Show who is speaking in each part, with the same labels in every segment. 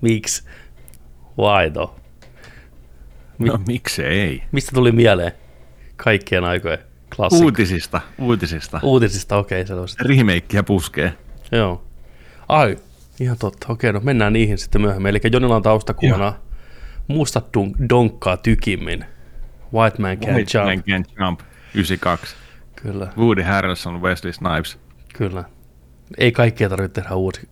Speaker 1: Miksi? Why though? Mi-
Speaker 2: No miksei?
Speaker 1: Mistä tuli mieleen kaikkien aikojen klassikko?
Speaker 2: Uutisista, uutisista.
Speaker 1: Uutisista, okei, okay,
Speaker 2: Remakeä puskee.
Speaker 1: Joo. Ai, ihan totta. Okei, no mennään niihin sitten myöhemmin. Eli Jonilla on taustakuvana Mustat dun- donkkaa tykimmin. White Man Can't
Speaker 2: White
Speaker 1: Jump.
Speaker 2: Man Can't Jump, 92.
Speaker 1: Kyllä,
Speaker 2: Woody Harrelson, Wesley Snipes.
Speaker 1: kyllä. Ei kaikkea tarvitse tehdä uusi.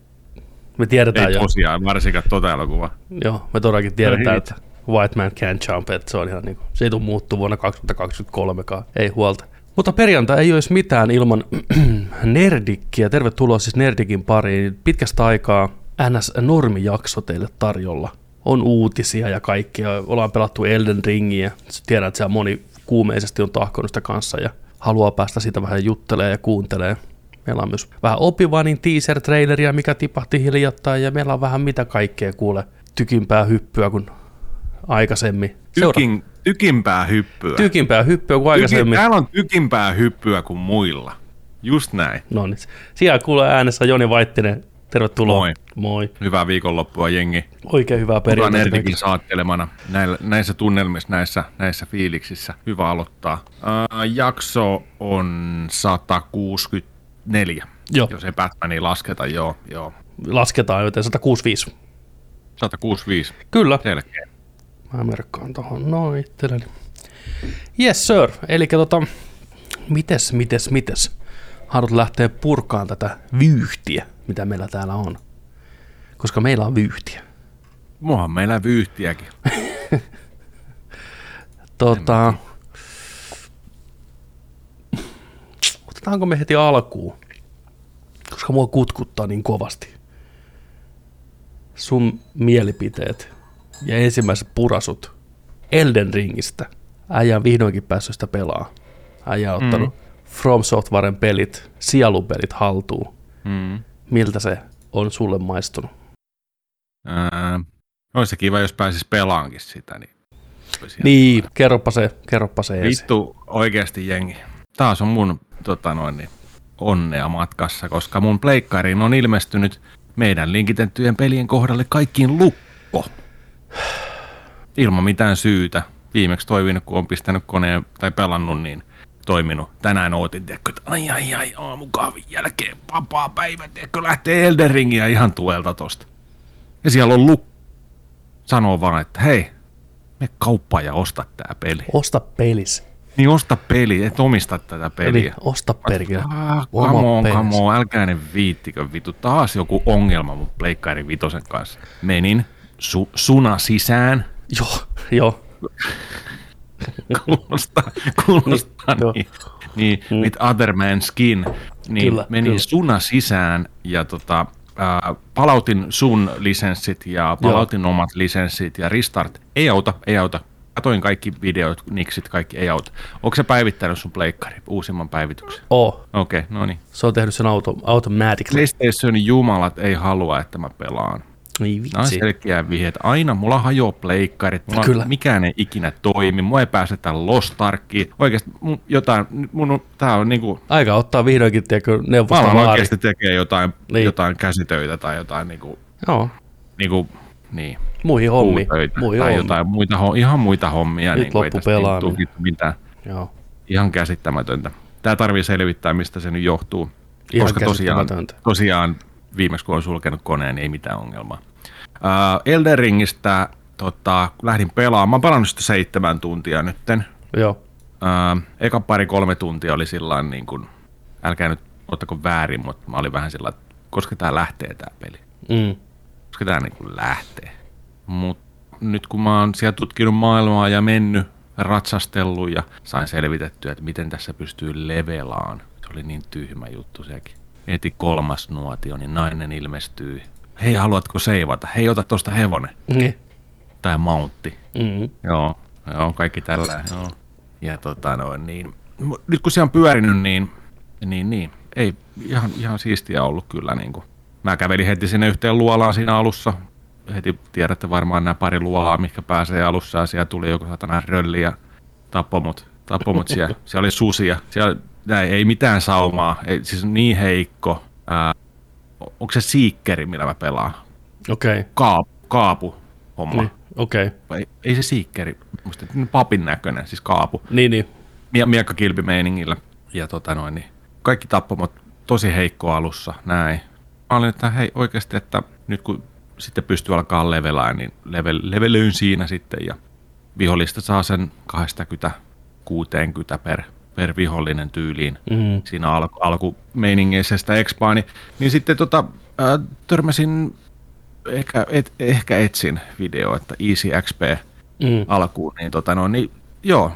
Speaker 1: Me tiedetään
Speaker 2: Ei
Speaker 1: jo.
Speaker 2: tosiaan, varsinkaan tota elokuvaa.
Speaker 1: Joo, me todellakin tiedetään,
Speaker 2: hit.
Speaker 1: että White Man Can't Jump, että se on ihan niin kuin, se ei tule muuttuu vuonna 2023kaan, ei huolta. Mutta perjantai ei olisi mitään ilman Nerdikkiä. Tervetuloa siis Nerdikin pariin. Pitkästä aikaa NS Normi-jakso teille tarjolla. On uutisia ja kaikkia. Ollaan pelattu Elden Ringiä. Tiedän, että siellä moni kuumeisesti on tahkonut sitä kanssa ja haluaa päästä siitä vähän juttelee ja kuuntelee. Meillä on myös vähän Opivanin teaser-traileria, mikä tipahti hiljattain, ja meillä on vähän mitä kaikkea kuule tykimpää hyppyä kuin aikaisemmin. Seura-
Speaker 2: Tykin, tykimpää hyppyä.
Speaker 1: tykimpää hyppyä kuin aikaisemmin.
Speaker 2: täällä on tykimpää hyppyä kuin muilla. Just näin.
Speaker 1: No niin. Siellä kuulee äänessä Joni Vaittinen. Tervetuloa.
Speaker 2: Moi.
Speaker 1: Moi.
Speaker 2: Hyvää viikonloppua, jengi.
Speaker 1: Oikein hyvää
Speaker 2: Hyvä
Speaker 1: perjantaita.
Speaker 2: nerdikin saattelemana näillä, näissä tunnelmissa, näissä, näissä fiiliksissä. Hyvä aloittaa. Uh, jakso on 164.
Speaker 1: Joo,
Speaker 2: Jos ei Batmania lasketa, joo, joo.
Speaker 1: lasketaan joten 165.
Speaker 2: 165,
Speaker 1: Kyllä.
Speaker 2: selkeä.
Speaker 1: Mä merkkaan tohon noin itselleni. Yes sir. Eli tota, mites, mites, mites? Haluat lähteä purkaan tätä vyyhtiä, mitä meillä täällä on. Koska meillä on vyyhtiä.
Speaker 2: Muahan meillä vyyhtiäkin.
Speaker 1: Tota, otetaanko me heti alkuun? Koska mua kutkuttaa niin kovasti. Sun mielipiteet ja ensimmäiset purasut Elden Ringistä. Äijä on vihdoinkin päässyt sitä pelaa. Äijä on ottanut mm. From Softwaren pelit, sielupelit haltuun.
Speaker 2: Mm.
Speaker 1: Miltä se on sulle maistunut?
Speaker 2: Ää, olisi se kiva, jos pääsis pelaankin sitä. Niin,
Speaker 1: Niin, kerropa se, kerropa se ensin.
Speaker 2: Vittu oikeasti jengi. Taas on mun tota noin, niin, onnea matkassa, koska mun pleikkariin on ilmestynyt meidän linkitettyjen pelien kohdalle kaikkiin lukko. Ilman mitään syytä. Viimeksi toiminut, kun on pistänyt koneen tai pelannut, niin toiminut. Tänään ootin, tiedätkö, että ai ai ai, aamukahvin jälkeen vapaa päivä, tiedätkö, lähtee Elden Ringiä ihan tuelta tosta. Ja siellä on lukko. Sanoo vaan, että hei, me kauppaan ja osta tää peli.
Speaker 1: Osta pelis.
Speaker 2: Niin osta peli, et omista tätä
Speaker 1: Eli
Speaker 2: peliä.
Speaker 1: osta perkele.
Speaker 2: Ah, come on, come on, älkää ne viittikö vittu. Taas joku ongelma mun pleikkari vitosen kanssa. Menin su, suna sisään.
Speaker 1: Joo, joo.
Speaker 2: Kuulostaa, kuulostaa
Speaker 1: Joo.
Speaker 2: niin, niin
Speaker 1: Mm.
Speaker 2: with other man skin. Niin
Speaker 1: Kyllä,
Speaker 2: menin
Speaker 1: kyllä.
Speaker 2: suna sisään ja tota, ää, palautin sun lisenssit ja palautin omat lisenssit ja restart. Ei auta, ei auta. Katoin kaikki videot, niksit, kaikki ei auta. Onko se päivittänyt sun pleikkari, uusimman päivityksen?
Speaker 1: Oo.
Speaker 2: Okei, okay, no niin.
Speaker 1: Se on tehnyt sen auto, automatically.
Speaker 2: PlayStation jumalat ei halua, että mä pelaan.
Speaker 1: Ei
Speaker 2: Nämä on
Speaker 1: vitsi.
Speaker 2: selkeä vihje, että aina mulla hajoaa pleikkarit, mulla
Speaker 1: Kyllä.
Speaker 2: mikään ei ikinä toimi, mua ei pääsetä Lost Arkiin. Oikeasti mun, jotain, mun, on- tää on niinku,
Speaker 1: Aika ottaa vihdoinkin, tiedätkö,
Speaker 2: mä
Speaker 1: neuvosta
Speaker 2: alan
Speaker 1: laari.
Speaker 2: oikeasti tekee jotain,
Speaker 1: niin.
Speaker 2: jotain käsitöitä tai jotain niinku,
Speaker 1: Joo,
Speaker 2: niinku niin,
Speaker 1: muihin hommiin. Muihin
Speaker 2: tai
Speaker 1: hommiin.
Speaker 2: jotain muita, ihan muita hommia.
Speaker 1: Nyt
Speaker 2: ei
Speaker 1: loppu pelaaminen.
Speaker 2: mitään.
Speaker 1: Joo,
Speaker 2: Ihan käsittämätöntä. Tää tarvii selvittää, mistä se nyt johtuu.
Speaker 1: Ihan
Speaker 2: koska tosiaan, tosiaan viimeksi kun on sulkenut koneen, niin ei mitään ongelmaa. Uh, Elden Ringistä tota, lähdin pelaamaan. Mä oon pelannut sitä seitsemän tuntia nytten.
Speaker 1: joo.
Speaker 2: Uh, eka pari kolme tuntia oli sillä niin kuin, älkää nyt ottako väärin, mutta mä olin vähän sillä koska tää lähtee tää peli.
Speaker 1: Mm.
Speaker 2: Koska tää niin kuin lähtee. Mut nyt kun mä oon siellä tutkinut maailmaa ja mennyt, ratsastellut ja sain selvitettyä, että miten tässä pystyy levelaan. Se oli niin tyhmä juttu sekin. Heti kolmas nuotio, niin nainen ilmestyy. Hei, haluatko seivata? Hei, ota tosta hevonen.
Speaker 1: Niin.
Speaker 2: Tai mountti.
Speaker 1: Mm.
Speaker 2: Joo, joo, kaikki tällä. Joo. Ja tota noin, niin, nyt kun se on pyörinyt, niin, niin, niin ei ihan, ihan siistiä ollut kyllä. Niin kuin. Mä kävelin heti sinne yhteen luolaan siinä alussa. Heti tiedätte varmaan nämä pari luolaa, mikä pääsee alussa. Ja siellä tuli joku satana rölli ja tappoi mut, tappoi mut siellä. siellä oli susia. Siellä näin, ei mitään saumaa. Ei, siis niin heikko. Ää, onko se siikkeri, millä mä pelaan?
Speaker 1: Okei. Okay.
Speaker 2: Kaap, kaapu homma.
Speaker 1: Niin, okei. Okay.
Speaker 2: Ei, ei se siikkeri, musta papin näköinen, siis kaapu.
Speaker 1: Niin, niin.
Speaker 2: Mie- miekkakilpimeiningillä. Ja tota noin, niin kaikki tappamot tosi heikko alussa, näin. Mä olin, että hei oikeasti, että nyt kun sitten pystyy alkaa levelää, niin level, levelöin siinä sitten ja vihollista saa sen 20-60 per, per vihollinen tyyliin
Speaker 1: Mm.
Speaker 2: siinä al- alkumeiningeissä sitä expaa, niin, niin sitten tota, ää, törmäsin, ehkä, et, ehkä etsin video, että Easy XP
Speaker 1: Mm.
Speaker 2: alkuun, niin, tota, no, niin joo,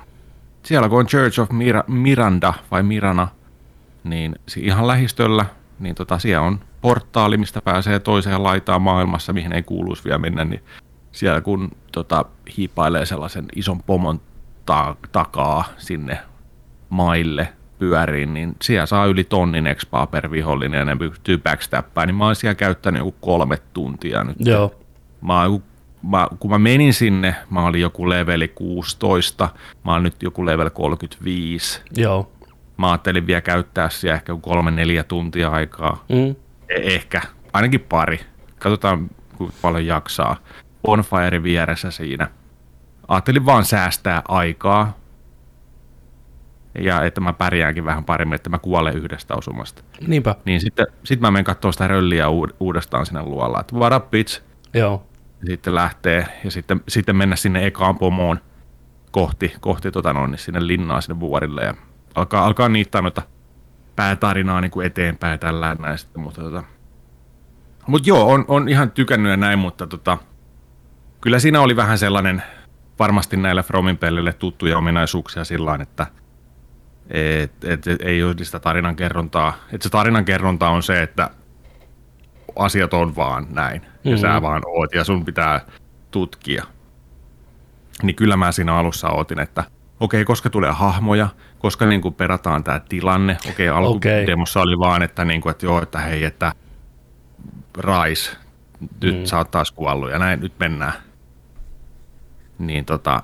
Speaker 2: siellä kun on Church of Mira- Miranda vai Mirana, niin ihan lähistöllä, niin tota, siellä on portaali, mistä pääsee toiseen laitaan maailmassa, mihin ei kuuluisi vielä mennä, niin siellä kun tota, hiipailee sellaisen ison pomon ta- takaa sinne maille pyöriin, niin siellä saa yli tonnin expaa per vihollinen ja ne pystyy backstappaan, niin mä oon siellä käyttänyt joku kolme tuntia nyt.
Speaker 1: Joo.
Speaker 2: Mä, oon mä, kun mä menin sinne, mä olin joku leveli 16, mä oon nyt joku level 35.
Speaker 1: Joo.
Speaker 2: Mä ajattelin vielä käyttää siellä ehkä kolme neljä tuntia aikaa.
Speaker 1: Mm.
Speaker 2: Ehkä, ainakin pari. Katsotaan, kuinka paljon jaksaa. Bonfire vieressä siinä. Ajattelin vaan säästää aikaa. Ja että mä pärjäänkin vähän paremmin, että mä kuolen yhdestä osumasta.
Speaker 1: Niinpä.
Speaker 2: Niin sitten sit mä menen katsomaan sitä rölliä uud- uudestaan sinne luolla. Että what up, bitch?
Speaker 1: Joo.
Speaker 2: Sitten lähtee ja sitten, sitten mennä sinne ekaan pomoon kohti, kohti tota noin, sinne linnaan sinne vuorille ja alkaa, alkaa niittää noita päätarinaa niin kuin eteenpäin ja tällä näin sitten, mutta tota. Mut joo, on, on ihan tykännyt ja näin, mutta tota, kyllä siinä oli vähän sellainen varmasti näille Fromin pelille tuttuja ominaisuuksia sillä että et, et, et, ei ole sitä tarinan kerrontaa. Et se tarinan kerronta on se, että asiat on vaan näin. Ja
Speaker 1: Mhm.
Speaker 2: sä vaan oot ja sun pitää tutkia. Niin kyllä mä siinä alussa ootin, että okei, koska tulee hahmoja, koska niin kuin perataan tämä tilanne. Okei, alkudemossa oli vaan, että, niin kuin, että joo, että hei, että Rais, nyt
Speaker 1: Mm.
Speaker 2: sä oot taas kuollut ja näin, nyt mennään. Niin tota,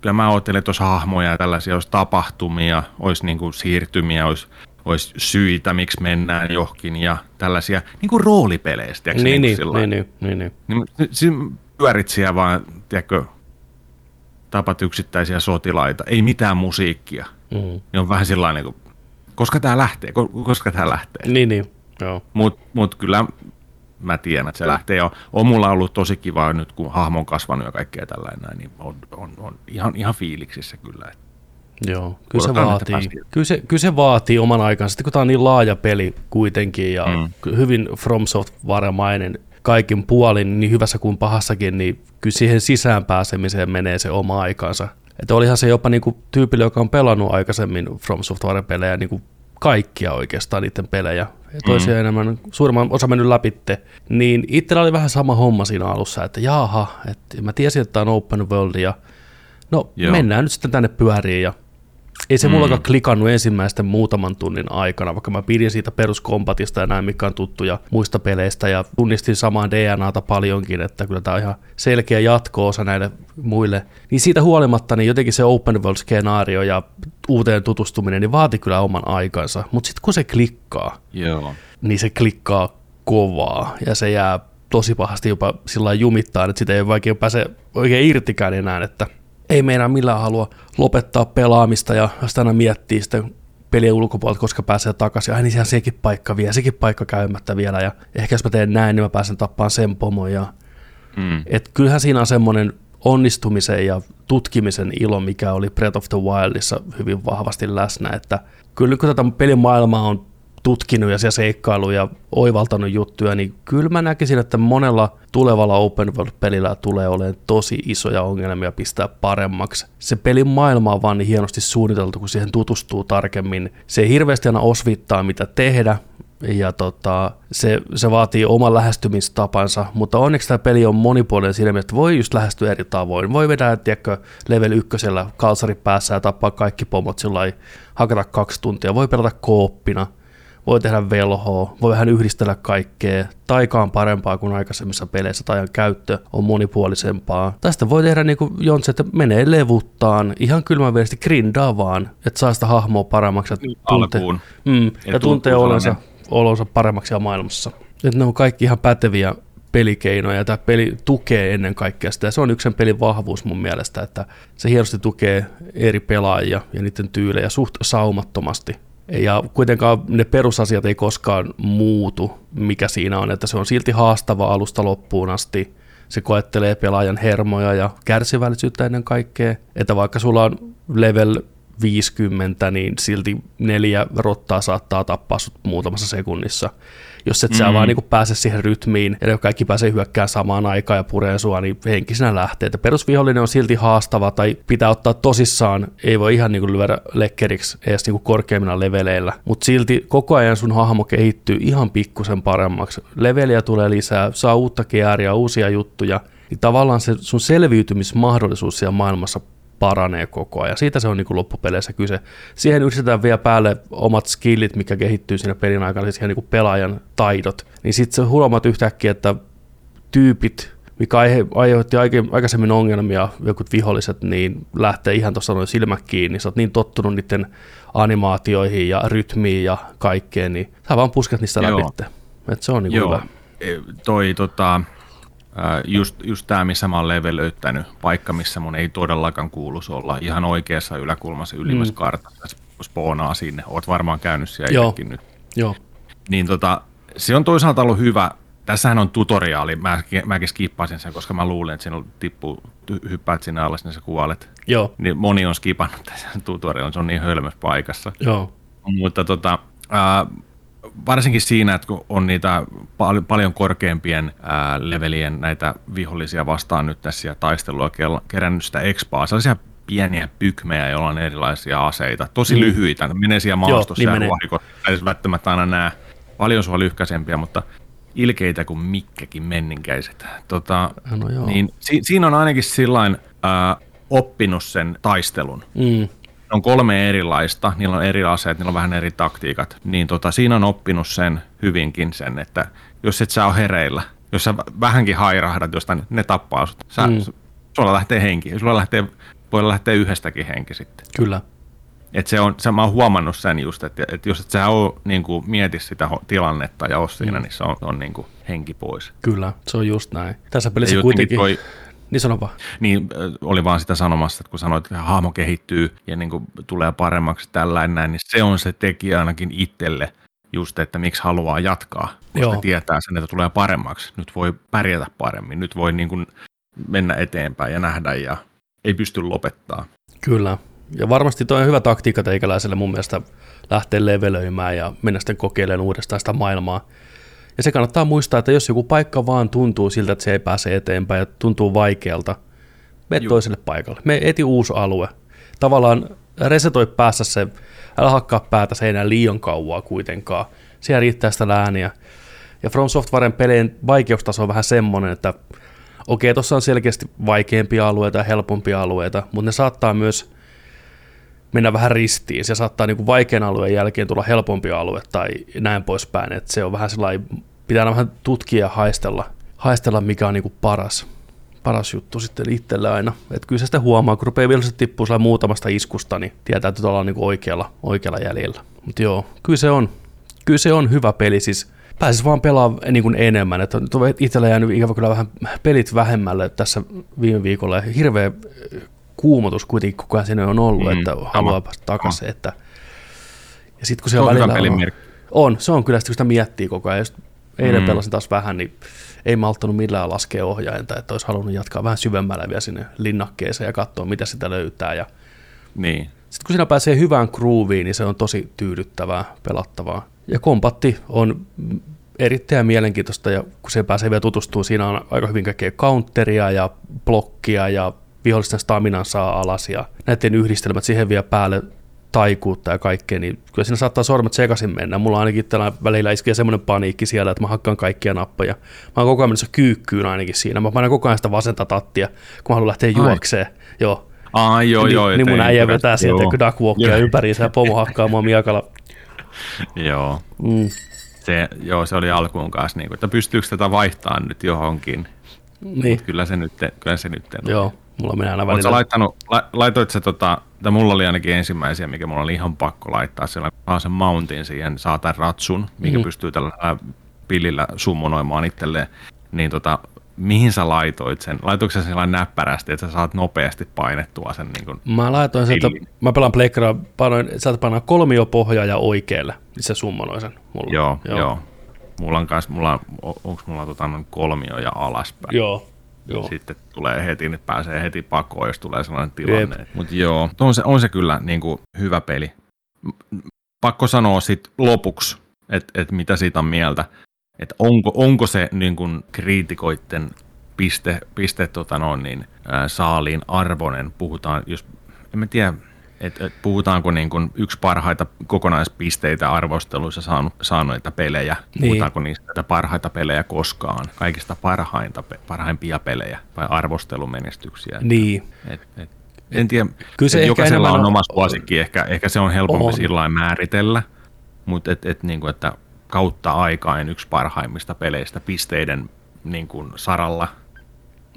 Speaker 2: kyllä mä ajattelin, että olisi hahmoja ja tällaisia, olisi tapahtumia, olisi niin kuin siirtymiä, olisi, olisi syitä, miksi mennään johonkin ja tällaisia niin kuin roolipeleistä. tiedätkö,
Speaker 1: Niin,
Speaker 2: kuin
Speaker 1: niin,
Speaker 2: sillä
Speaker 1: niin,
Speaker 2: lailla.
Speaker 1: niin, niin, niin.
Speaker 2: Niin siinä pyörit siellä vaan, tiedätkö, tapat yksittäisiä sotilaita, ei mitään musiikkia.
Speaker 1: Mm.
Speaker 2: Niin on vähän sellainen, kuin, koska tämä lähtee, ko- koska tämä lähtee.
Speaker 1: Niin, niin. Joo.
Speaker 2: Mutta mut kyllä mä tiedän, että se lähtee. Ja on mulla ollut tosi kiva nyt, kun hahmo on kasvanut ja kaikkea tällainen, niin on, on, on ihan, ihan fiiliksissä kyllä.
Speaker 1: Joo, kyllä se,
Speaker 2: että
Speaker 1: vaatii, kyllä, se, kyllä se vaatii oman aikansa, sitten kun tämä on niin laaja peli kuitenkin ja
Speaker 2: Mm.
Speaker 1: hyvin From Software-mainen kaikin puolin, niin hyvässä kuin pahassakin, niin kyllä siihen sisään pääsemiseen menee se oma aikansa. Että olihan se jopa niinku tyypille, joka on pelannut aikaisemmin From Software-pelejä, niinku kaikkia oikeastaan niiden pelejä. Ja toisia mm. enemmän, suurimman osa mennyt läpitte. Niin itsellä oli vähän sama homma siinä alussa, että jaha, että mä tiesin, että tämä on open world ja no
Speaker 2: Joo.
Speaker 1: Joo. mennään nyt sitten tänne pyöriin ja ei se mm. mullakaan klikannut ensimmäisten muutaman tunnin aikana, vaikka mä pidin siitä peruskompatista ja näin, mikä on tuttuja muista peleistä, ja tunnistin samaa DNAta paljonkin, että kyllä tämä on ihan selkeä jatko-osa näille muille. Niin siitä huolimatta, niin jotenkin se open world-skenaario ja uuteen tutustuminen, niin vaati kyllä oman aikansa, mutta sitten kun se klikkaa,
Speaker 2: Joo.
Speaker 1: niin se klikkaa kovaa, ja se jää tosi pahasti jopa sillä jumittaa, että sitä ei oikein pääse oikein irtikään enää, että ei meinaa millään halua lopettaa pelaamista ja sitä aina miettii sitten pelien ulkopuolelta, koska pääsee takaisin. Ai niin sehän sekin paikka vielä, sekin paikka käymättä vielä ja ehkä jos mä teen näin, niin mä pääsen tappaan sen pomon ja
Speaker 2: Mm.
Speaker 1: et kyllähän siinä on semmoinen onnistumisen ja tutkimisen ilo, mikä oli Breath of the Wildissa hyvin vahvasti läsnä, että kyllä kun tätä pelin maailmaa on tutkinut ja seikkailu ja oivaltanut juttuja, niin kyllä mä näkisin, että monella tulevalla open world-pelillä tulee olemaan tosi isoja ongelmia pistää paremmaksi. Se pelin maailma on vaan niin hienosti suunniteltu, kun siihen tutustuu tarkemmin. Se ei hirveästi aina osvittaa, mitä tehdä, ja tota, se, se vaatii oman lähestymistapansa, mutta onneksi tämä peli on monipuolinen siinä mielessä, että voi just lähestyä eri tavoin. Voi vedää, tiedätkö, level ykkösellä kalsari päässä ja tappaa kaikki pomot sillä hakata kaksi tuntia. Voi pelata kooppina, voi tehdä velhoa, voi vähän yhdistellä kaikkea. Taika on parempaa kuin aikaisemmissa peleissä, taian käyttö on monipuolisempaa. Tästä voi tehdä niin kuin Jontse, että menee levuttaan, ihan kylmäverisesti grindaa vaan, että saa sitä hahmoa paremmaksi ja tuntee,
Speaker 2: Alkuun.
Speaker 1: mm, ja
Speaker 2: Ja
Speaker 1: tuntee olonsa, olonsa paremmaksi ja maailmassa. Että ne on kaikki ihan päteviä pelikeinoja. Tämä peli tukee ennen kaikkea sitä. Ja se on yksi sen pelin vahvuus mun mielestä, että se hienosti tukee eri pelaajia ja niiden tyylejä suht saumattomasti. Ja kuitenkaan ne perusasiat ei koskaan muutu, mikä siinä on, että se on silti haastava alusta loppuun asti. Se koettelee pelaajan hermoja ja kärsivällisyyttä ennen kaikkea. Että vaikka sulla on level 50, niin silti neljä rottaa saattaa tappaa sut muutamassa sekunnissa. Jos et mm. sä vaan niin pääse siihen rytmiin, ja kaikki pääsee hyökkään samaan aikaan ja puree sua, niin henkisenä lähtee. Että perusvihollinen on silti haastava, tai pitää ottaa tosissaan, ei voi ihan niin lyödä lekkeriksi edes niin korkeimmilla leveleillä, mutta silti koko ajan sun hahmo kehittyy ihan pikkusen paremmaksi. Leveliä tulee lisää, saa uutta keäriä, uusia juttuja, niin tavallaan se sun selviytymismahdollisuus siellä maailmassa paranee koko ajan. Siitä se on niin kuin loppupeleissä kyse. Siihen yhdistetään vielä päälle omat skillit, mikä kehittyy siinä pelin aikana, siis ihan niin kuin pelaajan taidot. Niin sitten se huomaat yhtäkkiä, että tyypit, mikä aihe, aiheutti aikaisemmin ongelmia, jotkut viholliset, niin lähtee ihan tuossa noin silmät kiinni. Sä oot niin tottunut niiden animaatioihin ja rytmiin ja kaikkeen, niin sä vaan pusket niistä läpi. Et se on niin Joo. hyvä.
Speaker 2: E, toi tota, just, just tämä, missä mä oon levelöittänyt, paikka, missä mun ei todellakaan kuuluisi olla, ihan oikeassa yläkulmassa ylimmässä mm. kartassa, spoonaa sinne. Oot varmaan käynyt siellä Joo. nyt.
Speaker 1: Joo.
Speaker 2: Niin tota, se on toisaalta ollut hyvä. Tässähän on tutoriaali, mä, mäkin skippasin sen, koska mä luulin, että siinä tippuu, hyppäät sinne alas, niin sä kuolet.
Speaker 1: Joo.
Speaker 2: Niin moni on skipannut tässä tutoriaalin, se on niin hölmössä paikassa.
Speaker 1: Joo.
Speaker 2: Mutta tota, äh, varsinkin siinä, että kun on niitä pal- paljon korkeampien ää, levelien näitä vihollisia vastaan nyt tässä taistelua kerännyt sitä expaa, sellaisia pieniä pykmejä, joilla on erilaisia aseita, tosi mm. lyhyitä, ne menee siellä maastossa Joo, niin ja ruohikot, ei välttämättä aina näe paljon sua lyhkäisempiä, mutta ilkeitä kuin mikkekin menninkäiset. Tota,
Speaker 1: no
Speaker 2: niin, si- siinä on ainakin sillain äh, oppinut sen taistelun.
Speaker 1: Mm
Speaker 2: on kolme erilaista, niillä on eri aseet, niillä on vähän eri taktiikat, niin tota, siinä on oppinut sen hyvinkin sen, että jos et sä ole hereillä, jos sä vähänkin hairahdat jostain, ne tappaa sut. Sä, mm. Sulla lähtee henki, sulla lähtee, voi lähteä yhdestäkin henki sitten.
Speaker 1: Kyllä.
Speaker 2: Et se on, se, mä oon huomannut sen just, että, että jos et sä oo, niin kuin, mieti sitä tilannetta ja oo siinä, mm. niin se on, on niin kuin, henki pois.
Speaker 1: Kyllä, se on just näin. Tässä pelissä kuitenkin... Toi, niin sano vaan.
Speaker 2: Niin, oli vaan sitä sanomassa, että kun sanoit, että hahmo kehittyy ja niin kuin tulee paremmaksi tällainen näin, niin se on se tekijä ainakin itselle just, että miksi haluaa jatkaa, koska Joo. tietää sen, että tulee paremmaksi. Nyt voi pärjätä paremmin, nyt voi niin kuin mennä eteenpäin ja nähdä ja ei pysty lopettaa.
Speaker 1: Kyllä, ja varmasti tuo on hyvä taktiikka teikäläiselle mun mielestä lähteä levelöimään ja mennä sitten kokeilemaan uudestaan sitä maailmaa. Ja se kannattaa muistaa, että jos joku paikka vaan tuntuu siltä, että se ei pääse eteenpäin ja tuntuu vaikealta, mene Juh. toiselle paikalle. Me eti uusi alue. Tavallaan resetoi päässä se, älä hakkaa päätä seinään liian kauaa kuitenkaan. Siellä riittää sitä lääniä. Ja From Softwaren pelien vaikeustaso on vähän semmoinen, että okei, tuossa on selkeästi vaikeampia alueita ja helpompia alueita, mutta ne saattaa myös mennä vähän ristiin. Se saattaa niin kuin vaikean alueen jälkeen tulla helpompi alue tai näin poispäin. Että se on vähän sellainen, pitää vähän tutkia ja haistella, haistella mikä on niin kuin paras, paras juttu sitten itselle aina. Että kyllä se sitten huomaa, kun rupeaa vielä tippuu muutamasta iskusta, niin tietää, että ollaan niin oikealla, oikealla jäljellä. Mutta joo, kyllä se on, kyllä se on hyvä peli. Siis pääsis vaan pelaa niin kuin enemmän. Että itsellä jäänyt ikävä kyllä vähän pelit vähemmälle tässä viime viikolla. Hirveä kuumotus kuitenkin koko ajan siinä on ollut, mm, että haluaa päästä takaisin. Että, ja sitten kun se on välillä on, on, se on kyllä, kun sitä miettii koko ajan. Just eilen mm. pelasin taas vähän, niin ei malttanut millään laskea ohjainta, että olisi halunnut jatkaa vähän syvemmällä vielä sinne linnakkeeseen ja katsoa, mitä sitä löytää. Ja
Speaker 2: niin.
Speaker 1: Sitten kun siinä pääsee hyvään grooveen, niin se on tosi tyydyttävää, pelattavaa. Ja kompatti on erittäin mielenkiintoista, ja kun se pääsee vielä tutustumaan, siinä on aika hyvin kaikkea counteria ja blokkia ja vihollisten staminan saa alas ja näiden yhdistelmät siihen vielä päälle taikuutta ja kaikkea, niin kyllä siinä saattaa sormet sekaisin mennä. Mulla ainakin tällä välillä iskee semmoinen paniikki siellä, että mä hakkaan kaikkia nappoja. Mä oon koko ajan menossa kyykkyyn ainakin siinä. Mä panen koko ajan sitä vasenta tattia, kun mä haluan lähteä juokseen. Joo.
Speaker 2: Ai, joo,
Speaker 1: niin,
Speaker 2: joo.
Speaker 1: Niin mun äijä vetää sieltä duckwalkia ympäriinsä ja pomo hakkaa mua miakalla.
Speaker 2: joo.
Speaker 1: Mm.
Speaker 2: Se, joo, se oli alkuun kanssa, niin kuin, että pystyykö tätä vaihtamaan nyt johonkin. Niin. Mut kyllä se nyt, kyllä se nyt
Speaker 1: Joo. Mulla menee aina välillä.
Speaker 2: laittanut, la, laitoit se tota, tai mulla oli ainakin ensimmäisiä, mikä mulla oli ihan pakko laittaa, siellä saa sen mountin siihen, saa tämän ratsun, mikä mm-hmm. pystyy tällä pillillä summonoimaan itselleen niin tota, mihin sä laitoit sen? Laitoiko sä sellainen näppärästi, että sä saat nopeasti painettua sen? Niin kuin
Speaker 1: Mä laitoin sen, että mä pelaan pleikkaraa, painoin, sieltä painaa kolmiopohja ja oikealle, niin se summonoi sen mulla.
Speaker 2: joo, joo, joo. Mulla on kans, mulla, onko mulla tota kolmio ja alaspäin?
Speaker 1: Joo. Joo.
Speaker 2: Sitten tulee heti, niin pääsee heti pakoon, jos tulee sellainen tilanne. Mutta joo, on se, on se kyllä niin kuin hyvä peli. Pakko sanoa sitten lopuksi, että et mitä siitä on mieltä. Että onko, onko se niin kuin kriitikoiden piste, piste tota no, niin, ää, saaliin arvoinen. Puhutaan, jos, en mä tiedä, et, et puhutaanko niin kuin yksi parhaita kokonaispisteitä arvosteluissa saanut, saaneita pelejä, niin. puhutaanko niistä parhaita pelejä koskaan, kaikista parhainta, parhaimpia pelejä vai arvostelumenestyksiä.
Speaker 1: Niin.
Speaker 2: Et, et, en tiedä, Kyllä se jokaisella on oma suosikki, ehkä, ehkä se on helpompi on. sillä määritellä, mutta et, et, niin kuin, että kautta aikain yksi parhaimmista peleistä pisteiden niin kuin saralla –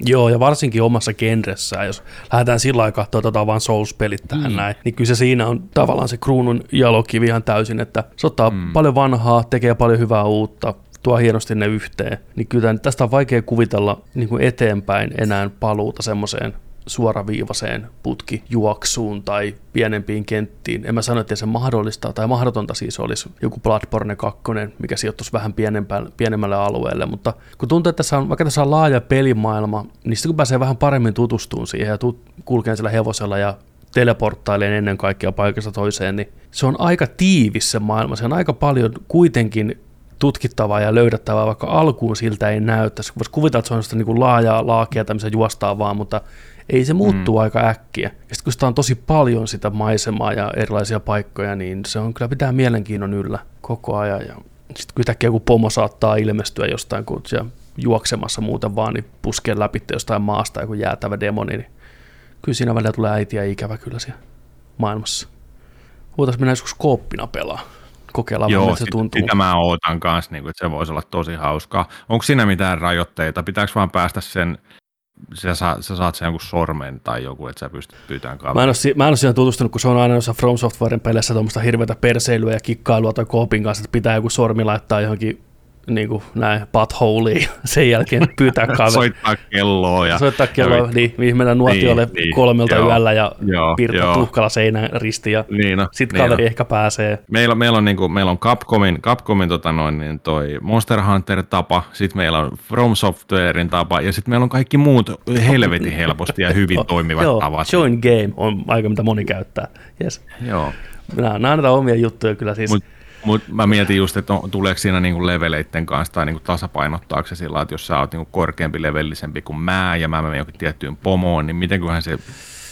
Speaker 1: Joo, ja varsinkin omassa genressään, jos lähdetään sillä aikaa katsoa, että vaan Souls-pelit tähän mm. näin, niin kyllä se siinä on tavallaan se kruunun jalokivi ihan täysin, että se ottaa mm. paljon vanhaa, tekee paljon hyvää uutta, tuo hienosti ne yhteen, niin kyllä tästä on vaikea kuvitella niin kuin eteenpäin enää paluuta semmoiseen suoraviivaseen putkijuoksuun tai pienempiin kenttiin. En mä sano, että se mahdollista tai mahdotonta siis olisi joku Bloodborne 2, mikä sijoittuisi vähän pienemmälle alueelle, mutta kun tuntuu, että tässä on, vaikka tässä on laaja pelimaailma, niin sitten kun pääsee vähän paremmin tutustumaan siihen ja tu- kulkeen sillä hevosella ja teleporttailen ennen kaikkea paikasta toiseen, niin se on aika tiivis se maailma. Se on aika paljon kuitenkin tutkittavaa ja löydettävää, vaikka alkuun siltä ei näyttäisi. Voisi kuvitella, että se on sitä niin laajaa laakea, tämmöistä juostaa vaan, mutta ei se muuttuu mm. aika äkkiä. Ja sitten kun sitä on tosi paljon sitä maisemaa ja erilaisia paikkoja, niin se on kyllä pitää mielenkiinnon yllä koko ajan. Ja sitten yhtäkkiä joku pomo saattaa ilmestyä jostain, kun se juoksemassa muuten vaan, niin puskee läpi jostain maasta joku jäätävä demoni, niin kyllä siinä välillä tulee äitiä ikävä kyllä siellä maailmassa. Voitaisiin mennä joskus kooppina pelaa. Kokeilla, Joo, se tuntuu.
Speaker 2: sitä mä ootan kanssa, niin että se voisi olla tosi hauskaa. Onko siinä mitään rajoitteita? Pitääkö vaan päästä sen sä, sa, sä saat sen jonkun sormen tai joku, että sä pystyt pyytämään kaveria.
Speaker 1: Mä en, ole, mä en ole siihen tutustunut, kun se on aina jossain From Softwaren peleissä tuommoista hirveätä perseilyä ja kikkailua tai koopin kanssa, että pitää joku sormi laittaa johonkin niin kuin näin butholeiin, sen jälkeen pyytää kaveri.
Speaker 2: Soittaa kelloa. Ja,
Speaker 1: Soittaa kelloa, ja niin, mihin mennään nuotiolle niin, niin, kolmelta joo, yöllä ja joo, piirtää tuhkalla seinän risti ja niin no, sitten niin kaveri no. ehkä pääsee.
Speaker 2: Meillä, meillä, on, niin kuin, meillä on Capcomin, Capcomin tota noin, niin toi Monster Hunter-tapa, sitten meillä on From Softwarein tapa ja sitten meillä on kaikki muut helvetin helposti ja hyvin toimivat joo, tavat.
Speaker 1: Join Game on aika mitä moni käyttää. Yes.
Speaker 2: Joo.
Speaker 1: Nämä, nämä on omia juttuja kyllä siis. Mut,
Speaker 2: mutta mä mietin just, että on, tuleeko siinä niinku leveleiden kanssa tai niinku tasapainottaako se sillä, että jos sä oot niinku korkeampi levellisempi kuin mä ja mä menen johonkin tiettyyn pomoon, niin mitenköhän se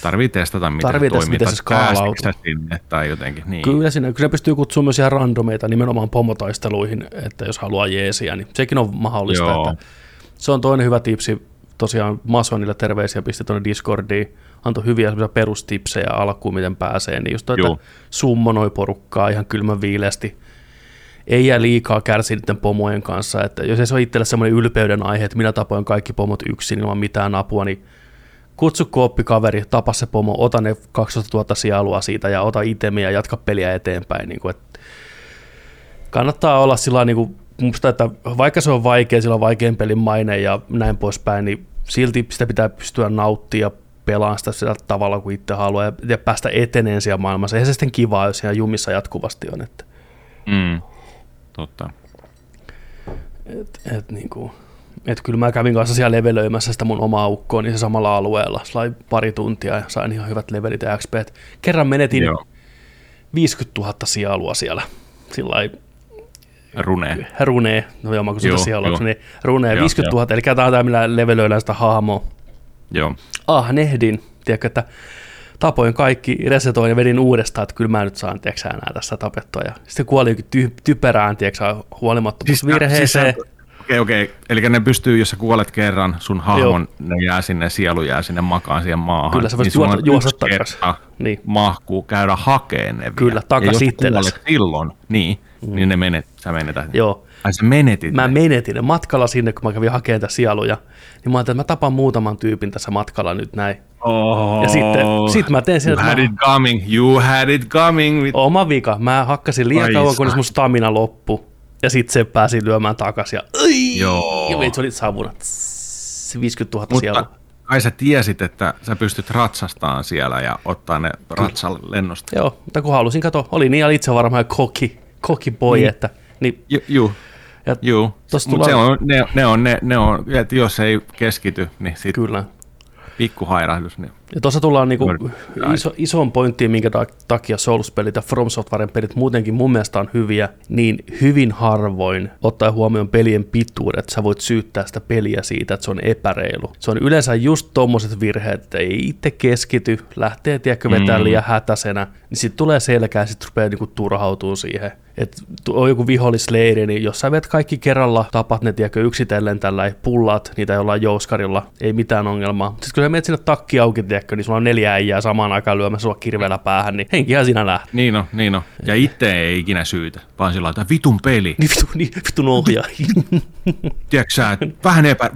Speaker 2: tarvii testata, miten tarvii se toimii, miten se skaalautuu. sinne tai jotenkin. Niin.
Speaker 1: Kyllä, siinä, kyllä pystyy kutsumaan myös ihan randomeita nimenomaan pomotaisteluihin, että jos haluaa jeesiä, niin sekin on mahdollista. Joo. Että se on toinen hyvä tipsi. Tosiaan Masonille terveisiä pisti tuonne Discordiin. Antoi hyviä perustipsejä alkuun, miten pääsee. Niin just toi, että summonoi porukkaa ihan kylmän viileästi. Ei jää liikaa kärsiä niiden pomojen kanssa. Että jos ei se ole itselle semmoinen ylpeyden aihe, että minä tapoin kaikki pomot yksin ilman mitään apua, niin kutsu kooppikaveri, tapa se pomo, ota ne 12 000 sielua siitä ja ota itemiä ja jatka peliä eteenpäin. Niin kuin, että kannattaa olla sillä niin kuin, musta, että vaikka se on vaikea, sillä on vaikein pelin maine ja näin poispäin, niin silti sitä pitää pystyä nauttia pelaan sitä sillä tavalla kuin itse haluaa ja, ja päästä eteneen siellä maailmassa. Eihän se sitten kivaa, jos siellä jumissa jatkuvasti on. Että.
Speaker 2: Mm, totta.
Speaker 1: Et, et, niin kuin, et kyllä mä kävin kanssa siellä levelöimässä sitä mun omaa ukkoa niin se samalla alueella. Sai pari tuntia ja sain ihan hyvät levelit ja XP. Kerran menetin Joo. 50 000 sielua siellä. Sillä
Speaker 2: Rune.
Speaker 1: Rune, no joo, mä kun sielua, niin Rune, 50 000, eli tämä on tämä, millä levelöidään sitä hahmoa.
Speaker 2: Joo.
Speaker 1: Ah, nehdin, tiedätkö, että tapoin kaikki, resetoin ja vedin uudestaan, että kyllä mä nyt saan, tiedätkö, enää tässä tapettua. Ja sitten kuoli ty- typerään, tiedätkö, huolimattomuusvirheeseen. Siis,
Speaker 2: Okei, okay, okei. Okay. Eli ne pystyy, jos sä kuolet kerran, sun hahmon, Joo. ne jää sinne, sielu jää sinne makaan siihen maahan.
Speaker 1: Kyllä, sä voisit niin juosta, juosta takaisin.
Speaker 2: Niin. Mahkuu käydä hakeen ne
Speaker 1: Kyllä, takaisin
Speaker 2: itsellesi. silloin, niin, mm. niin ne menet, sä menetät.
Speaker 1: Joo.
Speaker 2: Ai sä menetit
Speaker 1: Mä ne. menetin matkalla sinne, kun mä kävin hakemaan tätä sieluja. Niin mä ajattelin, että mä tapan muutaman tyypin tässä matkalla nyt näin.
Speaker 2: Oh,
Speaker 1: ja sitten sit mä teen sen,
Speaker 2: You had mä... it coming, you had it coming. With...
Speaker 1: Oma vika. Mä hakkasin liian Ai kauan, kunnes mun stamina loppu. Ja sitten se pääsi lyömään takaisin ja, Ai!
Speaker 2: Joo.
Speaker 1: ja se oli savuna. Tss, 50 000
Speaker 2: Mutta
Speaker 1: siellä.
Speaker 2: kai sä tiesit, että sä pystyt ratsastaan siellä ja ottaa ne ratsalle lennosta.
Speaker 1: Joo, mutta kun halusin katsoa, oli niin itse varmaan koki, koki boy,
Speaker 2: Niin.
Speaker 1: että niin,
Speaker 2: Ju, ju,
Speaker 1: ja tullaan-
Speaker 2: se on, ne, ne on, ne, ne on, että jos ei keskity, niin sitten
Speaker 1: kyllä.
Speaker 2: pikku hairahdus. Niin.
Speaker 1: Ja tuossa tullaan niinku iso, isoon pointtiin, minkä ta- takia Souls-pelit ja From Softwaren pelit muutenkin mun mielestä on hyviä, niin hyvin harvoin, ottaen huomioon pelien pituudet, sä voit syyttää sitä peliä siitä, että se on epäreilu. Se on yleensä just tommoset virheet, että ei itse keskity, lähtee tiedätkö vetää
Speaker 2: Mm.
Speaker 1: liian hätäisenä, niin sitten tulee selkää ja sitten rupeaa niinku turhautuu siihen. Et tu- on joku vihollisleiri, niin jos sä vet kaikki kerralla, tapat ne tiedätkö, yksitellen tällä, ja pullaat niitä jollain jouskarilla, ei mitään ongelmaa. Sitten kun sä menet sinne takki auki, tiedätkö, niin sulla on neljä äijää samaan aikaan lyömässä sua kirveellä päähän, niin henkihän siinä lähtee.
Speaker 2: Niin on, niin on. Ja itse ei ikinä syytä, vaan sillä että vitun peli.
Speaker 1: Niin vitu, niin vitun ohjaa.
Speaker 2: Tiedätkö sä, vähän epä...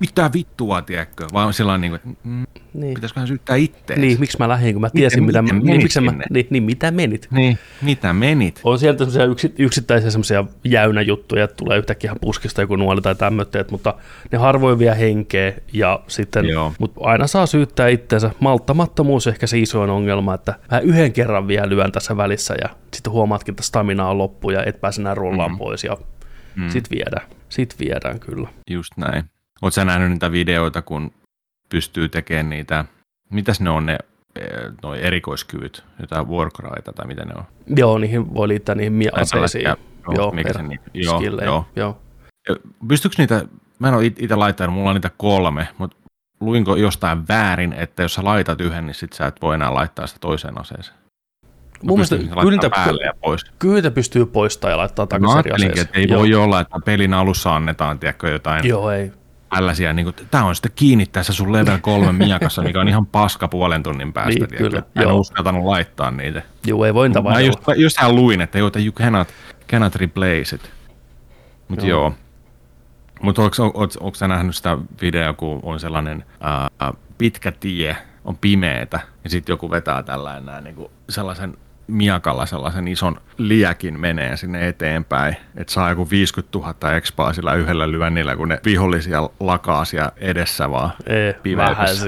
Speaker 2: Mitä vittua, tiedätkö? Vaan sillä niin kuin, mm,
Speaker 1: niin.
Speaker 2: pitäisiköhän syyttää ittees.
Speaker 1: niin, miksi mä lähdin, kun mä tiesin,
Speaker 2: Miten-
Speaker 1: mitä,
Speaker 2: miten
Speaker 1: niin, miksi mä, niin, niin, mitä menit?
Speaker 2: Niin, mitä menit?
Speaker 1: On sieltä semmoisia yksi, yksittäisiä semmoisia jäynäjuttuja, että tulee yhtäkkiä ihan puskista joku nuoli tai tämmöitteet, mutta ne harvoin vie henkeä ja sitten,
Speaker 2: Joo.
Speaker 1: mutta aina saa syyttää itseensä. Malttamattomuus ehkä se isoin ongelma, että mä yhden kerran vielä lyön tässä välissä ja sitten huomaatkin, että stamina on loppu ja et pääse enää rollaan mm. pois ja mm. sit viedään. Sit viedään kyllä.
Speaker 2: Just näin. Oletko sä nähnyt niitä videoita, kun pystyy tekemään niitä, mitäs ne on ne eh, noi erikoiskyvyt, jotain Warcryta tai mitä ne on?
Speaker 1: Joo, niihin voi liittää niihin mie- aseisiin.
Speaker 2: joo,
Speaker 1: Joo,
Speaker 2: mikä
Speaker 1: per-
Speaker 2: se nimi- joo, joo.
Speaker 1: joo.
Speaker 2: Pystyykö niitä, mä en ole itse laittanut, mulla on niitä kolme, mutta luinko jostain väärin, että jos sä laitat yhden, niin sit sä et voi enää laittaa sitä toiseen aseeseen?
Speaker 1: Mun mielestä niitä,
Speaker 2: päälle ja pois.
Speaker 1: niitä pystyy poistamaan ja laittaa takaisin eri
Speaker 2: ajattelinkin,
Speaker 1: aseeseen.
Speaker 2: että ei
Speaker 1: Joo.
Speaker 2: voi olla, että pelin alussa annetaan, tiedätkö, jotain
Speaker 1: Joo, ei.
Speaker 2: Tällaisia, niin kuin, tämä on sitten kiinni tässä sun level 3 miakassa, mikä on ihan paska puolen tunnin päästä.
Speaker 1: Niin,
Speaker 2: tiedätkö?
Speaker 1: kyllä,
Speaker 2: en
Speaker 1: joo.
Speaker 2: uskaltanut laittaa niitä.
Speaker 1: Joo, ei voi niitä
Speaker 2: Mä just, just hän luin, että joo, you cannot, cannot replace it. Mutta
Speaker 1: Joo.
Speaker 2: joo. Mutta onko sä nähnyt sitä videoa, kun on sellainen ää, pitkä tie, on pimeetä, ja sitten joku vetää tällainen niin sellaisen miakalla sellaisen ison liäkin menee sinne eteenpäin, että saa joku 50 000 expaa sillä yhdellä lyönnillä, kun ne vihollisia lakaa siellä edessä vaan
Speaker 1: Ei,
Speaker 2: pimeydessä.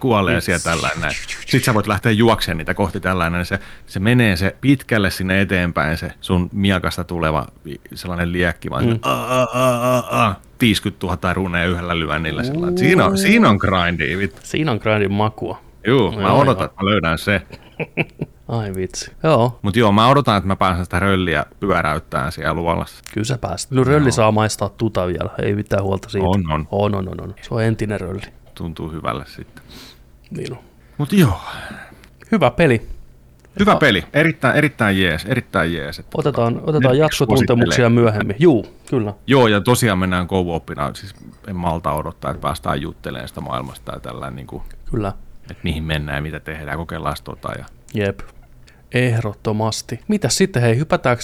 Speaker 2: kuolee siellä tällainen näin. Sitten sä voit lähteä juokseen niitä kohti tällainen, se, se menee se pitkälle sinne eteenpäin se sun miakasta tuleva sellainen liekki, vaan mm. aa, aa, aa. 50 000 runea yhdellä lyönnillä. Sillä, siinä, on, siinä on grindia.
Speaker 1: Siinä on grindin makua.
Speaker 2: Juu, mä odotan, että mä löydän se.
Speaker 1: Ai vitsi. Joo,
Speaker 2: Mutta joo, mä odotan, että mä pääsen sitä rölliä pyöräyttämään siellä luolassa.
Speaker 1: kyllä sä pääsit. Kyllä rölli saa maistaa tuta vielä, ei mitään huolta siitä.
Speaker 2: On, on.
Speaker 1: On, on, on, on. Se on entinen rölli.
Speaker 2: Tuntuu hyvälle sitten.
Speaker 1: Niin on.
Speaker 2: Mutta joo,
Speaker 1: Hyvä peli.
Speaker 2: hyvä peli. Erittäin, erittäin jees, erittäin jees. Että
Speaker 1: Otetaan, otetaan
Speaker 2: Nyt
Speaker 1: jatkotuntemuksia myöhemmin. Juu, kyllä.
Speaker 2: Joo, ja tosiaan mennään co-opina, siis en malta odottaa, että päästään juttelemaan sitä maailmasta ja tällä, niin kuin,
Speaker 1: Kyllä.
Speaker 2: Että mihin mennään ja mitä tehdään, kokeillaan tota. Ja...
Speaker 1: Jep. Ehdottomasti. Mitäs sitten, hei, hypätäänkö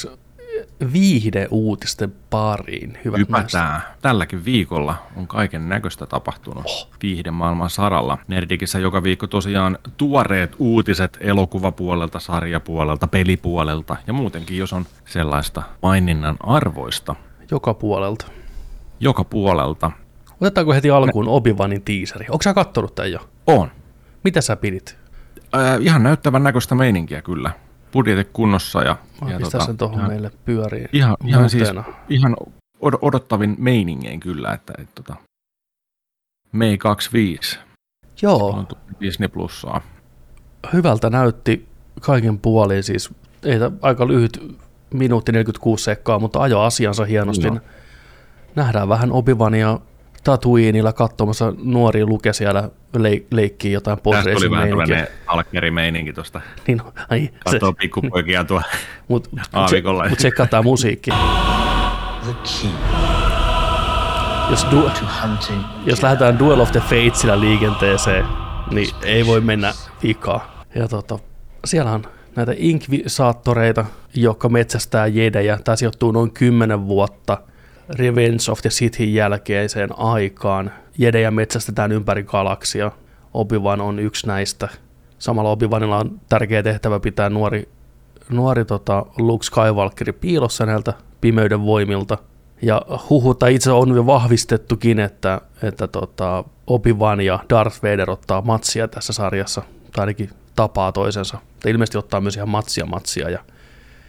Speaker 1: viihdeuutisten pariin? Hyvät naiset?
Speaker 2: Hypätään. Tälläkin viikolla on kaiken näköistä tapahtunut oh. viihdemaailman saralla. Nerdikissä joka viikko tosiaan tuoreet uutiset elokuvapuolelta, sarjapuolelta, pelipuolelta ja muutenkin, jos on sellaista maininnan arvoista
Speaker 1: Joka puolelta.
Speaker 2: joka puolelta.
Speaker 1: Otetaanko heti alkuun Obi-Wanin tiiseri? Onko sä kattonut tämän jo?
Speaker 2: On.
Speaker 1: Mitä sä pidit?
Speaker 2: Äh, ihan näyttävän näköistä meininkiä kyllä. Budjetit kunnossa ja,
Speaker 1: Mä
Speaker 2: ja
Speaker 1: pistän sen tuohon meille pyöriin.
Speaker 2: ihan, ihan, siis, ihan od- odottavin meiningein kyllä, että, että tota, Mei 25
Speaker 1: Joo,
Speaker 2: Disney Plussaa.
Speaker 1: hyvältä näytti kaiken puolin. Siis ei aika lyhyt minuutti 46 sekkaa, mutta ajo asiansa hienosti.
Speaker 2: Joo.
Speaker 1: Nähdään vähän Obi-Wania Tatooinilla katsomassa nuori luke siellä leik- leikkii jotain
Speaker 2: Tästä tuli vähän tällainen alkkerimeininki tuosta.
Speaker 1: Niin, ai, se,
Speaker 2: Katsoo pikkupoikia tuo
Speaker 1: mut, se,
Speaker 2: aavikolla.
Speaker 1: mut tsekkaa tää musiikki.
Speaker 3: the key
Speaker 1: Jos, du, jos lähdetään Duel of the Fatesillä liikenteeseen, niin ei voi mennä vikaa. Ja tota, siellä on näitä inkvisaattoreita, jotka metsästää jedejä. Tämä sijoittuu noin 10 vuotta Revenge of the Sith jälkeiseen aikaan. Jedejä metsästetään ympäri galaksia. Obi-Wan on yksi näistä. Samalla Obi-Wanilla on tärkeä tehtävä pitää nuori nuori tota, Luke Skywalkeri piilossa näiltä pimeyden voimilta. Ja huhu, tai itse on jo vahvistettukin, että, että tota, Obi-Wan ja Darth Vader ottaa matsia tässä sarjassa, tai ainakin tapaa toisensa. Tai ilmeisesti ottaa myös ihan matsia matsia, ja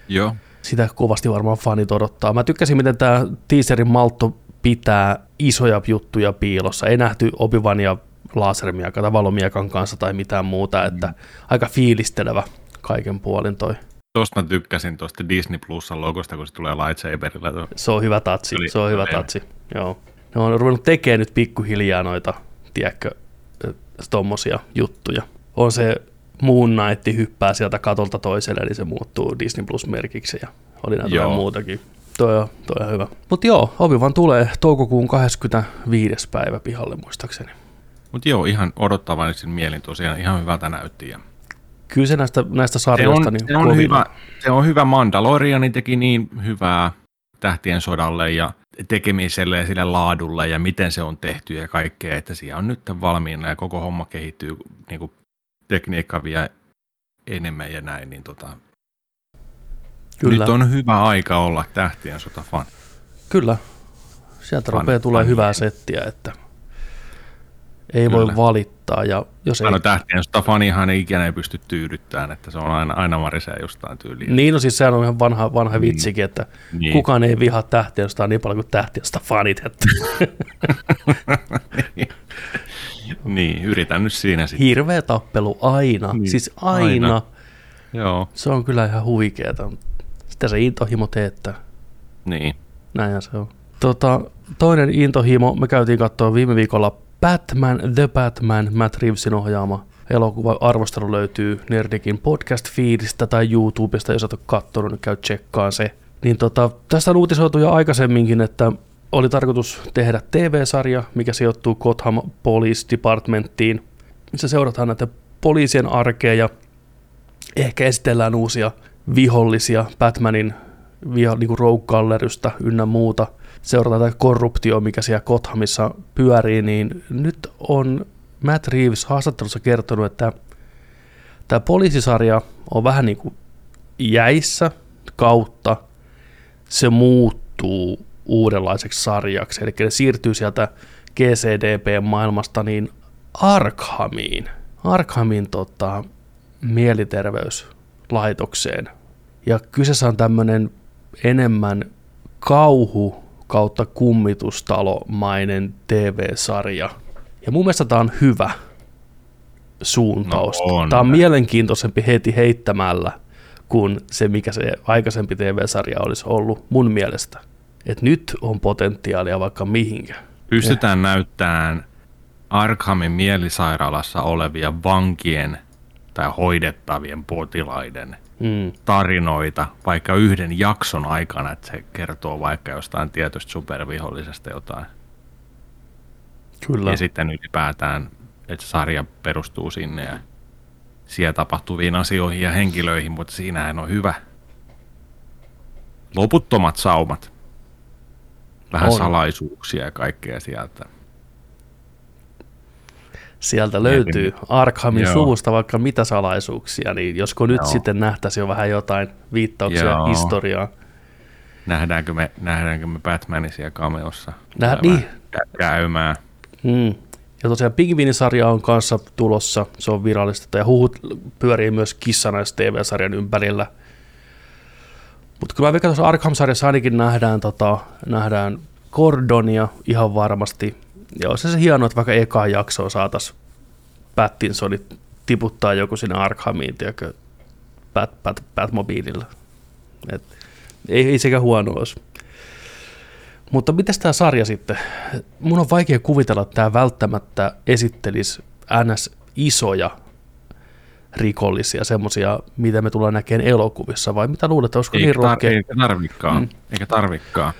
Speaker 2: Joo.
Speaker 1: Sitä kovasti varmaan fanit odottaa. Mä tykkäsin, miten tämä teaserin maltto pitää isoja juttuja piilossa. Ei nähty Obi-Wan ja lasermiakan tai valomiekan kanssa tai mitään muuta, että aika fiilistelevä kaiken puolin toi.
Speaker 2: Tuosta mä tykkäsin tuosta Disney Plusan logosta, kun se tulee lightsaberilla.
Speaker 1: Se on hyvä tatsi,
Speaker 2: Oli-
Speaker 1: se on hyvä tatsi, joo. Ne on ruvennut tekemään nyt pikkuhiljaa noita, tiedätkö, tommosia juttuja. On se Moon Knight hyppää sieltä katolta toiselle, niin se muuttuu Disney Plus-merkiksi ja oli näitä muutakin. Toi on, toi on hyvä. Mutta joo, Obi-Wan tulee toukokuun 25. päivä pihalle muistaakseni.
Speaker 2: Mutta joo, ihan odottavaisin mielin tosiaan. Ihan hyvältä näytti. Ja
Speaker 1: Kyllä se näistä, näistä
Speaker 2: se,
Speaker 1: sarjoista
Speaker 2: on,
Speaker 1: niin
Speaker 2: se, on hyvä, se on hyvä. Mandaloriani teki niin hyvää tähtien sodalle ja tekemiselle ja sille laadulle ja miten se on tehty ja kaikkea, että siellä on nyt valmiina ja koko homma kehittyy, niin kuin tekniikka vie enemmän ja näin, niin tota,
Speaker 1: Kyllä,
Speaker 2: nyt on hyvä aika olla tähtien sota fan.
Speaker 1: kyllä. Sieltä
Speaker 2: Fan-
Speaker 1: rupeaa tulee hyvää settiä, että ei voi
Speaker 2: Kyllä.
Speaker 1: valittaa. Ja jos ei
Speaker 2: No tähtien sota fanihan ei ikinä ei pysty tyydyttämään, että se on aina, aina marisee jostain tyyliin.
Speaker 1: Niin, no siis sehän on ihan vanha, vanha vitsikin, että
Speaker 2: Niin.
Speaker 1: niin. kukaan ei vihaa tähtiöstä niin paljon kuin tähtiöstä fanit. Että
Speaker 2: Niin, yritän nyt siinä sitten.
Speaker 1: hirveä tappelu aina,
Speaker 2: Niin,
Speaker 1: siis aina.
Speaker 2: aina. Joo,
Speaker 1: Se on kyllä ihan huikeeta. Sitä se intohimo teettää.
Speaker 2: niin.
Speaker 1: Näinhän se on. Tota, toinen intohimo, me käytiin katsoa viime viikolla Batman, The Batman, Matt Reevesin ohjaama elokuva. Arvostelu löytyy Nerdikin podcast-feedistä tai YouTubesta, jos et ole katsonut, niin käy tsekkaan se. Niin tota, tästä on uutisoitu jo aikaisemminkin, että oli tarkoitus tehdä TV-sarja, mikä sijoittuu Gotham Police Departmenttiin, missä seurataan näitä poliisien arkea ja ehkä esitellään uusia vihollisia Batmanin viha, niin Gallerystä ynnä muuta. Seurataan tätä korruptio, mikä siellä Gothamissa pyörii, niin nyt on Matt Reeves haastattelussa kertonut, että tämä poliisisarja on vähän niin kuin jäissä kautta. Se muuttuu uudenlaiseksi sarjaksi, eli ne siirtyy sieltä GCDP-maailmasta niin Arkhamiin, Arkhamin tota, mieliterveyslaitokseen. Ja kyseessä on tämmöinen enemmän kauhu kautta kummitustalomainen TV-sarja. Ja mun mielestä tämä on hyvä suuntaus.
Speaker 2: No on.
Speaker 1: tämä on mielenkiintoisempi heti heittämällä kuin se, mikä se aikaisempi TV-sarja olisi ollut mun mielestä. Et nyt on potentiaalia vaikka mihinkä.
Speaker 2: Pystytään näyttämään Arkhamin mielisairaalassa olevia vankien tai hoidettavien potilaiden
Speaker 1: Mm,
Speaker 2: tarinoita vaikka yhden jakson aikana, että se kertoo vaikka jostain tietystä supervihollisesta jotain.
Speaker 1: kyllä.
Speaker 2: Ja sitten ylipäätään, että sarja perustuu sinne ja siellä tapahtuviin asioihin ja henkilöihin, mutta siinähän on hyvä. Loputtomat saumat. Vähän
Speaker 1: On.
Speaker 2: salaisuuksia ja kaikkea sieltä.
Speaker 1: Sieltä löytyy Arkhamin
Speaker 2: Joo.
Speaker 1: suvusta vaikka mitä salaisuuksia, niin josko nyt
Speaker 2: Joo.
Speaker 1: sitten nähtäisiin jo vähän jotain viittauksia
Speaker 2: Joo.
Speaker 1: historiaan.
Speaker 2: Nähdäänkö me, nähdäänkö me Batmanisia cameossa?
Speaker 1: Nä-
Speaker 2: Tulee
Speaker 1: niin.
Speaker 2: kä- Käymään.
Speaker 1: Mm. Ja tosiaan Pingviinisarja on kanssa tulossa, se on virallista, ja huhut pyörii myös kissanais TV-sarjan ympärillä. Mutta kyllä mä veikkaan tuossa Arkham-sarjassa ainakin nähdään, tota, nähdään Gordonia ihan varmasti. Ja olisi se hienoa, että vaikka eka jaksoa saataisiin Pattinsonit tiputtaa joku sinne Arkhamiin, tiedätkö, Bat, Bat, Batmobiililla. Et, ei, ei sekä huono olisi. Mutta miten tämä sarja sitten? Mun on vaikea kuvitella, että tämä välttämättä esittelisi NS isoja rikollisia, semmoisia, mitä me tullaan näkemään elokuvissa, vai mitä luulet, olisiko niin
Speaker 2: Eikä, tar-
Speaker 1: rohkea?
Speaker 2: eikä tarvikaan.
Speaker 1: Mm.
Speaker 2: Eikä tarvikaan.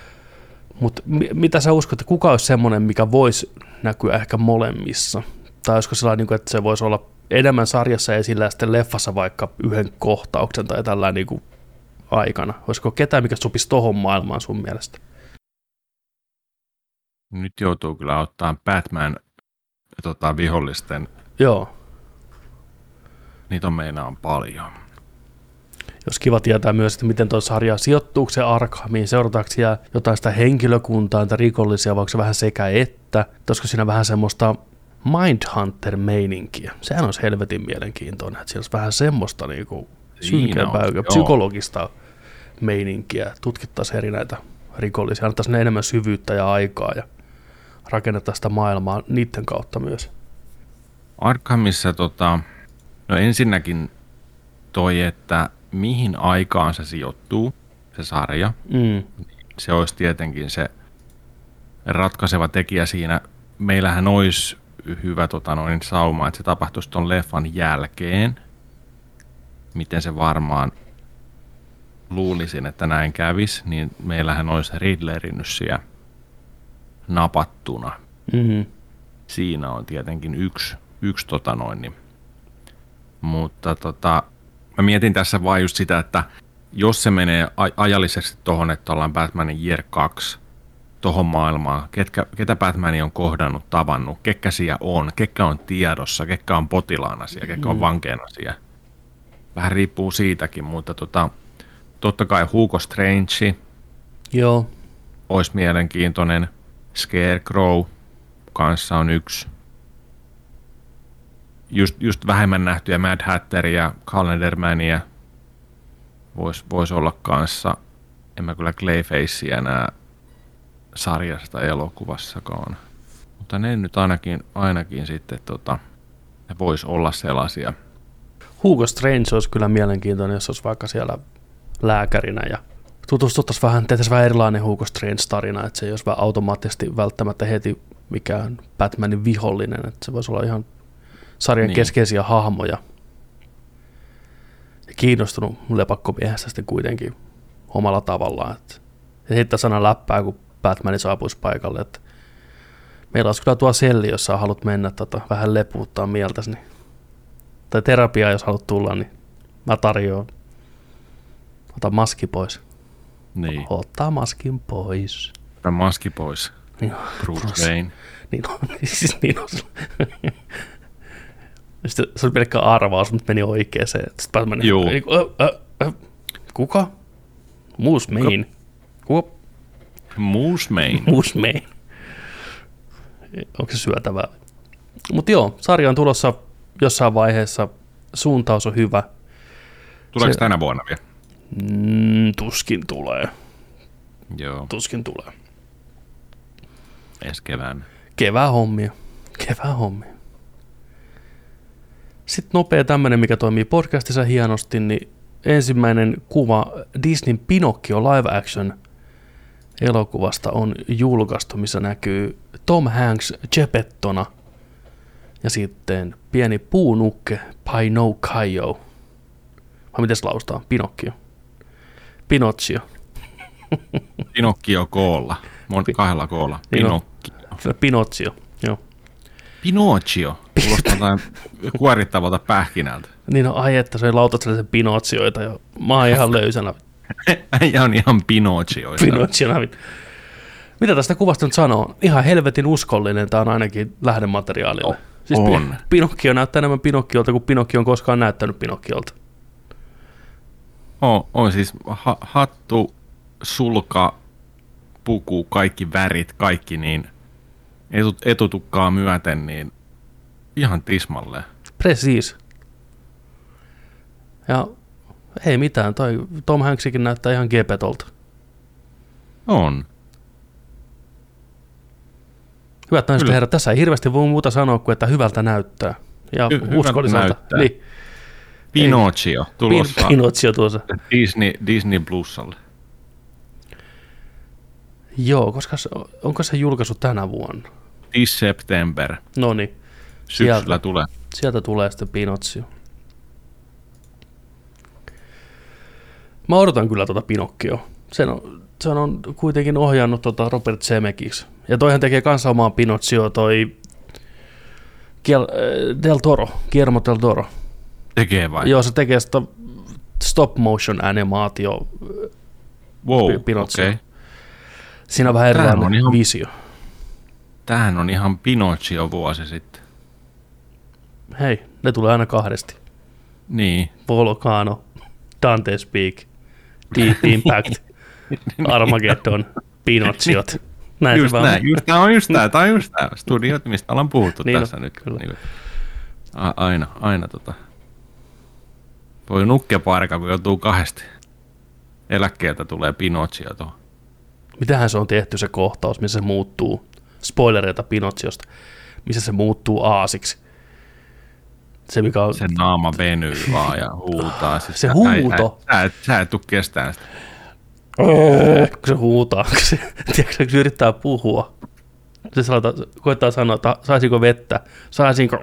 Speaker 1: Mutta mi- mitä sä uskot, että kuka olisi semmoinen, mikä voisi näkyä ehkä molemmissa? Tai olisiko sellainen, niin että se voisi olla enemmän sarjassa esillä ja sitten leffassa vaikka yhden kohtauksen tai tällainen niin kuin aikana? Olisiko ketään, mikä sopisi tohon maailmaan sun mielestä?
Speaker 2: Nyt joutuu kyllä ottaa Batman tota, vihollisten.
Speaker 1: Joo.
Speaker 2: Niitä on meinaan paljon.
Speaker 1: Jos kiva tietää myös, että miten tuo sarja sijoittuu se Arkhamiin, seurataanko siellä jotain sitä henkilökuntaa tai rikollisia, vai onko se vähän sekä että, olisiko siinä vähän semmoista Mindhunter-meininkiä. Sehän olisi helvetin mielenkiintoinen, että siellä olisi vähän semmoista niinku synkempää,
Speaker 2: on, joo.
Speaker 1: psykologista meininkiä, tutkittaisiin eri näitä rikollisia, annettaisiin ne enemmän syvyyttä ja aikaa ja rakennettaisiin sitä maailmaa niiden kautta myös.
Speaker 2: Arkhamissa tota, no ensinnäkin toi, että mihin aikaan se sijoittuu, se sarja.
Speaker 1: Mm.
Speaker 2: Se olisi tietenkin se ratkaiseva tekijä siinä. Meillähän olisi hyvä tota noin, sauma, että se tapahtuisi tuon leffan jälkeen. Miten se varmaan luulisin, että näin kävisi, niin meillähän olisi Riddlerin siellä napattuna.
Speaker 1: Mm-hmm.
Speaker 2: Siinä on tietenkin yksi, yksi tota noin, niin. Mutta tota, mä mietin tässä vain just sitä, että jos se menee aj- ajallisesti tohon, että ollaan Batmanin Year 2 tohon maailmaan, ketkä, ketä Batmani on kohdannut, tavannut, ketkä siellä on, ketkä on tiedossa, ketkä on potilaana siellä, ketkä on vankeena siellä. Vähän riippuu siitäkin, mutta tota, totta kai Hugo Strange
Speaker 1: Joo,
Speaker 2: olisi mielenkiintoinen. Scarecrow kanssa on yksi. Just, just vähemmän nähtyjä Mad Hatteria, Calendarmania voisi vois olla kanssa. En mä kyllä Clayfacea enää sarjasta elokuvassakaan. Mutta ne nyt ainakin, ainakin sitten tota, ne vois olla sellaisia.
Speaker 1: Hugo Strange olisi kyllä mielenkiintoinen, jos olisi vaikka siellä lääkärinä ja tutustuttaisiin vähän, tehtäisiin vähän erilainen Hugo Strange-tarina, että se ei olisi automaattisesti välttämättä heti mikään Batmanin vihollinen, että se voisi olla ihan sarjan
Speaker 2: Niin.
Speaker 1: keskeisiä hahmoja. Ja kiinnostunut lepakkomiehestä sitten kuitenkin omalla tavallaan. Että ja heittää sana läppää, kun Batman saapuisi paikalle, että meillä olisi kyllä tuo selli, jos sä haluat mennä tota, vähän lepuuttaa mieltäsi, niin, tai terapiaa, jos haluat tulla, niin mä tarjoan. Ota maski pois.
Speaker 2: Niin,
Speaker 1: Ottaa maskin pois.
Speaker 2: Ota maski pois.
Speaker 1: Niin,
Speaker 2: Bruce. Wayne.
Speaker 1: niin on, siis niin on. Sitten se oli pelkkä arvaus, mutta meni oikeeseen. Sitten Batman
Speaker 2: Juu.
Speaker 1: niin, ö, ö, ö, kuka? Moose Main. Kuka?
Speaker 2: Moose Main.
Speaker 1: Moose Main. Onko se syötävää? Mutta joo, sarja on tulossa jossain vaiheessa. Suuntaus on hyvä.
Speaker 2: Tuleeko
Speaker 1: Se-
Speaker 2: tänä vuonna vielä?
Speaker 1: Mm, tuskin tulee.
Speaker 2: Joo,
Speaker 1: Tuskin tulee.
Speaker 2: ensi keväänä.
Speaker 1: Kevää hommia. Kevää hommia. Sitten nopea tämmönen, mikä toimii podcastissa hienosti, niin ensimmäinen kuva Disneyn Pinocchio live action elokuvasta on julkaistu, missä näkyy Tom Hanks Gepettona ja sitten pieni puunukke Pinocchio. Vai miten se laustaa? Pinocchio. Pinocchio.
Speaker 2: Pinocchio koolla. Mon, kahdella koolla. Pinocchio.
Speaker 1: Pinocchio.
Speaker 2: Pinocchio. Kuulostaa kuorittavalta pähkinältä.
Speaker 1: Niin on, ai että se lautat sellaisen Pinoccioita jo. Mä oon ihan löysänä.
Speaker 2: Äijä on ihan Pinoccioista.
Speaker 1: Pinocchiona. Mitä tästä kuvasta nyt sanoo? Ihan helvetin uskollinen tämä on ainakin lähdemateriaalille. Siis Pi-
Speaker 2: On.
Speaker 1: Pinocchio näyttää enemmän Pinocchiolta kuin Pinocchio on koskaan näyttänyt Pinocchiolta.
Speaker 2: on, on siis ha, hattu, sulka, puku, kaikki värit, kaikki niin etut, etutukkaa myöten, niin ihan tismalleen.
Speaker 1: Precis. Ja ei mitään, toi Tom Hanksikin näyttää ihan gepetolta.
Speaker 2: On.
Speaker 1: Hyvät naiset herrat, tässä ei hirveästi voi muuta sanoa kuin, että hyvältä näyttää. Ja
Speaker 2: Hy-
Speaker 1: uskolliselta.
Speaker 2: näyttää.
Speaker 1: Niin,
Speaker 2: Pinocchio tulossa
Speaker 1: Pin- Pinocchio tuossa.
Speaker 2: Disney, Disney Plusalle.
Speaker 1: Joo, koska se, onko se julkaisu tänä vuonna?
Speaker 2: This September.
Speaker 1: No niin,
Speaker 2: Syksyllä
Speaker 1: Sieltä.
Speaker 2: tulee.
Speaker 1: sieltä tulee sitten Pinocchio. Mä odotan kyllä tuota Pinoccioa. Sen on, sen on kuitenkin ohjannut tota Robert Zemeckis. Ja toihan tekee kanssa omaa Pinoccioa toi Kiel, äh, Del Toro, Guillermo Del Toro.
Speaker 2: Tekee vai?
Speaker 1: Joo, se tekee sitä stop motion animaatio.
Speaker 2: Wow,
Speaker 1: Pi- Pinocchio.
Speaker 2: Okay.
Speaker 1: Siinä on vähän erilainen
Speaker 2: on ihan-
Speaker 1: visio.
Speaker 2: Tämähän on ihan Pinocchio vuosi sitten.
Speaker 1: Hei, ne tulee aina kahdesti.
Speaker 2: Niin,
Speaker 1: Volcano, Dante Speak, Deep Impact, Armageddon, Pinocchiot. Näin
Speaker 2: just
Speaker 1: se vaan.
Speaker 2: näin, just, tämä on just tämä, tämä on just tämä studiot, mistä ollaan puhuttu
Speaker 1: Niin on,
Speaker 2: tässä nyt.
Speaker 1: kyllä.
Speaker 2: Niin a, aina, aina tota. Voi nukkea parka, kun joutuu kahdesti. Eläkkeeltä tulee Pinocchio tuohon.
Speaker 1: Mitähän se on tehty se kohtaus, missä se muuttuu, spoilereita Pinocciosta, missä se muuttuu aasiksi. Se mikä on,
Speaker 2: Se naama venyy vaan ja huutaa. Siis
Speaker 1: Se huuto.
Speaker 2: Sä, sä, et, sä et tuu kestään sitä.
Speaker 1: kun se huutaa, kun se, tiedätkö, kun se yrittää puhua. Se sanota, koittaa sanoa, että saisinko vettä, saisinko,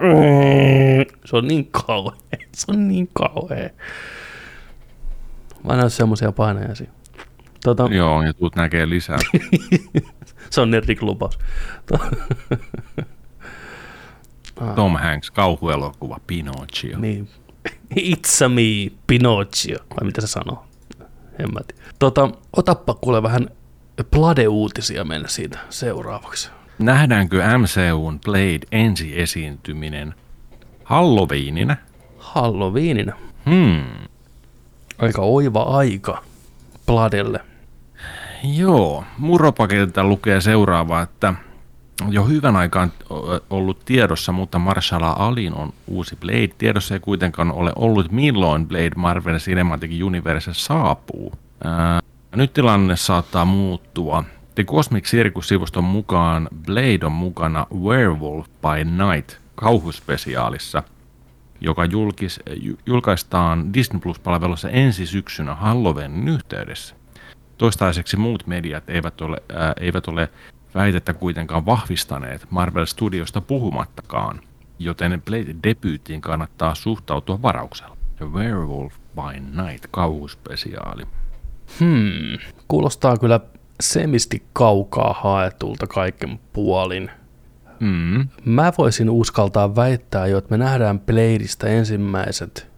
Speaker 1: se on niin kauhea, se on niin kauhea. Mä näen semmoisia painajaisia. Tota,
Speaker 2: Joo, ja tuut näkee lisää.
Speaker 1: se on Nerdik lupaus.
Speaker 2: Tom Hanks, kauhuelokuva Pinocchio.
Speaker 1: Niin. It's a me, Pinocchio. Vai mitä se sanoo? En mä tiedä. Tota, otappa kuule vähän Plade-uutisia mennä siitä seuraavaksi.
Speaker 2: Nähdäänkö MCUn Blade ensi-esiintyminen Halloweenina?
Speaker 1: Halloweenina.
Speaker 2: Hmm.
Speaker 1: Aika oiva aika Pladelle.
Speaker 2: Joo, Muropaketilta lukee seuraavaa, että jo hyvän aikaan ollut tiedossa, mutta Marshall Alin on uusi Blade. Tiedossa ei kuitenkaan ole ollut, milloin Blade Marvel Cinematic Universe saapuu. Ää, nyt tilanne saattaa muuttua. The Cosmic Circus-sivuston mukaan Blade on mukana Werewolf by Night kauhuspesiaalissa, joka julkis, ju- julkaistaan Disney Plus-palvelussa ensi syksynä Halloweenin yhteydessä. Toistaiseksi muut mediat eivät ole, ää, eivät ole väitettä kuitenkaan vahvistaneet Marvel Studiosta puhumattakaan, joten Blade-debyyttiin kannattaa suhtautua varauksella. The Werewolf by Night kauhuspesiaali.
Speaker 1: Hmm, kuulostaa kyllä semisti kaukaa haetulta kaiken puolin.
Speaker 2: Mm.
Speaker 1: Mä voisin uskaltaa väittää jo, että me nähdään Bladeista ensimmäiset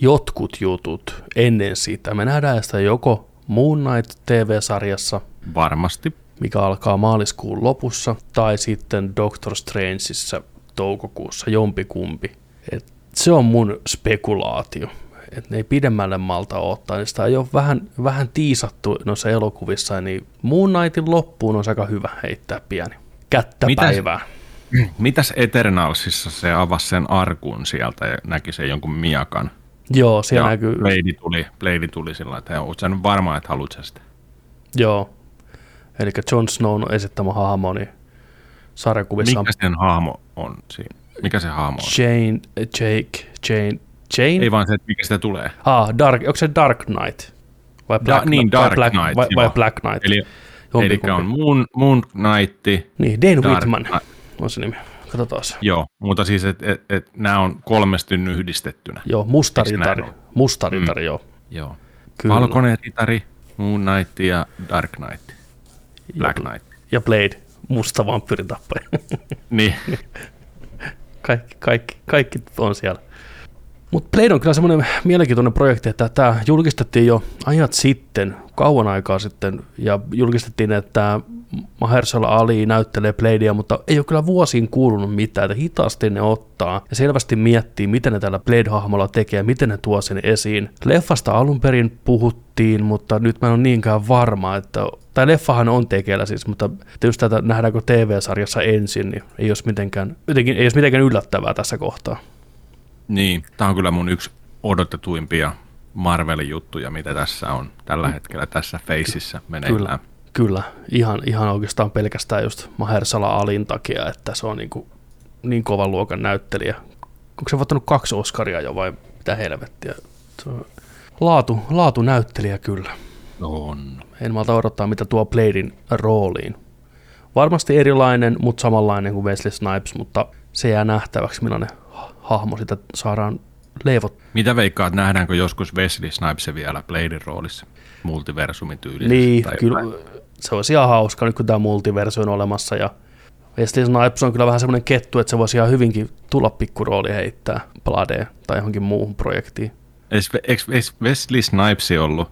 Speaker 1: jotkut jutut ennen sitä. Me nähdään sitä joko Moon Knight TV-sarjassa,
Speaker 2: Varmasti.
Speaker 1: mikä alkaa maaliskuun lopussa, tai sitten Doctor Strangeissa toukokuussa, jompikumpi. Et se on mun spekulaatio. Et ne ei pidemmälle malta ottaa, niin sitä ei ole vähän, vähän tiisattu noissa elokuvissa, niin Moon Knightin loppuun on aika hyvä heittää pieni kättä
Speaker 2: Mitäs-
Speaker 1: päivää.
Speaker 2: Mitäs Eternalsissa se avasi sen arkun sieltä ja näki sen jonkun miakan?
Speaker 1: Joo, siellä
Speaker 2: ja
Speaker 1: näkyy,
Speaker 2: Blade tuli, Blade tuli sillä että oot sä nyt varma, että haluat sä sitä?
Speaker 1: joo. Eli Jon Snown esittämä hahmo, niin sarjakuvissa on
Speaker 2: Mikä sen hahmo on siinä? Mikä se hahmo on?
Speaker 1: Jane, Jake, Jane, Jane?
Speaker 2: Ei vaan se, että mikä sitä tulee.
Speaker 1: Ah, Dark, onko se Dark Knight? Vai Black,
Speaker 2: niin,
Speaker 1: vai
Speaker 2: Dark
Speaker 1: Black,
Speaker 2: Knight,
Speaker 1: vai, vai. Black Knight?
Speaker 2: Eli, eli on Moon, Moon Knight,
Speaker 1: Niin, Dane
Speaker 2: Dark
Speaker 1: Whitman
Speaker 2: Knight.
Speaker 1: on se nimi. Katsotaan
Speaker 2: joo, mutta siis, että et, et, nämä on kolmesti nyt yhdistettynä.
Speaker 1: Joo, musta
Speaker 2: Eikö näin
Speaker 1: ritari.
Speaker 2: ole?
Speaker 1: Musta ritari, joo.
Speaker 2: Joo.
Speaker 1: Kyllä.
Speaker 2: Valkoinen ritari, Moon Knight ja Dark Knight. Black
Speaker 1: Ja-
Speaker 2: Knight.
Speaker 1: Ja Blade, musta vampyyritappaja.
Speaker 2: Niin,
Speaker 1: kaikki, kaikki, kaikki on siellä. Mutta Blade on kyllä semmoinen mielenkiintoinen projekti, että tämä julkistettiin jo ajat sitten, kauan aikaa sitten, ja julkistettiin, että Mahershala Ali näyttelee Bladea, mutta ei ole kyllä vuosiin kuulunut mitään, että hitaasti ne ottaa ja selvästi miettii, miten ne tällä Blade-hahmolla tekee miten ne tuo sen esiin. Leffasta alun perin puhuttiin, mutta nyt mä en ole niinkään varma, että tai leffahan on tekeillä siis, mutta just tätä nähdäänkö TV-sarjassa ensin, niin ei olisi mitenkään, jotenkin, ei olisi mitenkään yllättävää tässä kohtaa.
Speaker 2: niin. Tämä on kyllä mun yksi odotetuimpia Marvelin juttuja, mitä tässä on tällä hetkellä tässä Faceissa meneillään.
Speaker 1: Kyllä, kyllä. Ihan, ihan oikeastaan pelkästään just Mahershala Alin takia, että se on niin, kuin, niin kovan luokan näyttelijä. Onko se voittanut kaksi Oscaria jo vai mitä helvettiä? Se on laatu, laatu näyttelijä kyllä.
Speaker 2: On.
Speaker 1: En malta odottaa, mitä tuo Bladein rooliin. Varmasti erilainen, mutta samanlainen kuin Wesley Snipes, mutta se jää nähtäväksi, millainen ha- hahmo sitä saadaan leivot.
Speaker 2: Mitä veikkaat, nähdäänkö joskus Wesley Snipes vielä Bladein roolissa? Multiversumin tyylisesti?
Speaker 1: Niin, kyllä
Speaker 2: jotain?
Speaker 1: se olisi ihan hauska nyt, kun tämä multiverso on olemassa. Ja Wesley Snipes on kyllä vähän semmoinen kettu, että se voisi ihan hyvinkin tulla pikkurooli heittää Bladeen tai johonkin muuhun projektiin.
Speaker 2: Eikö Wesley Snipes ollut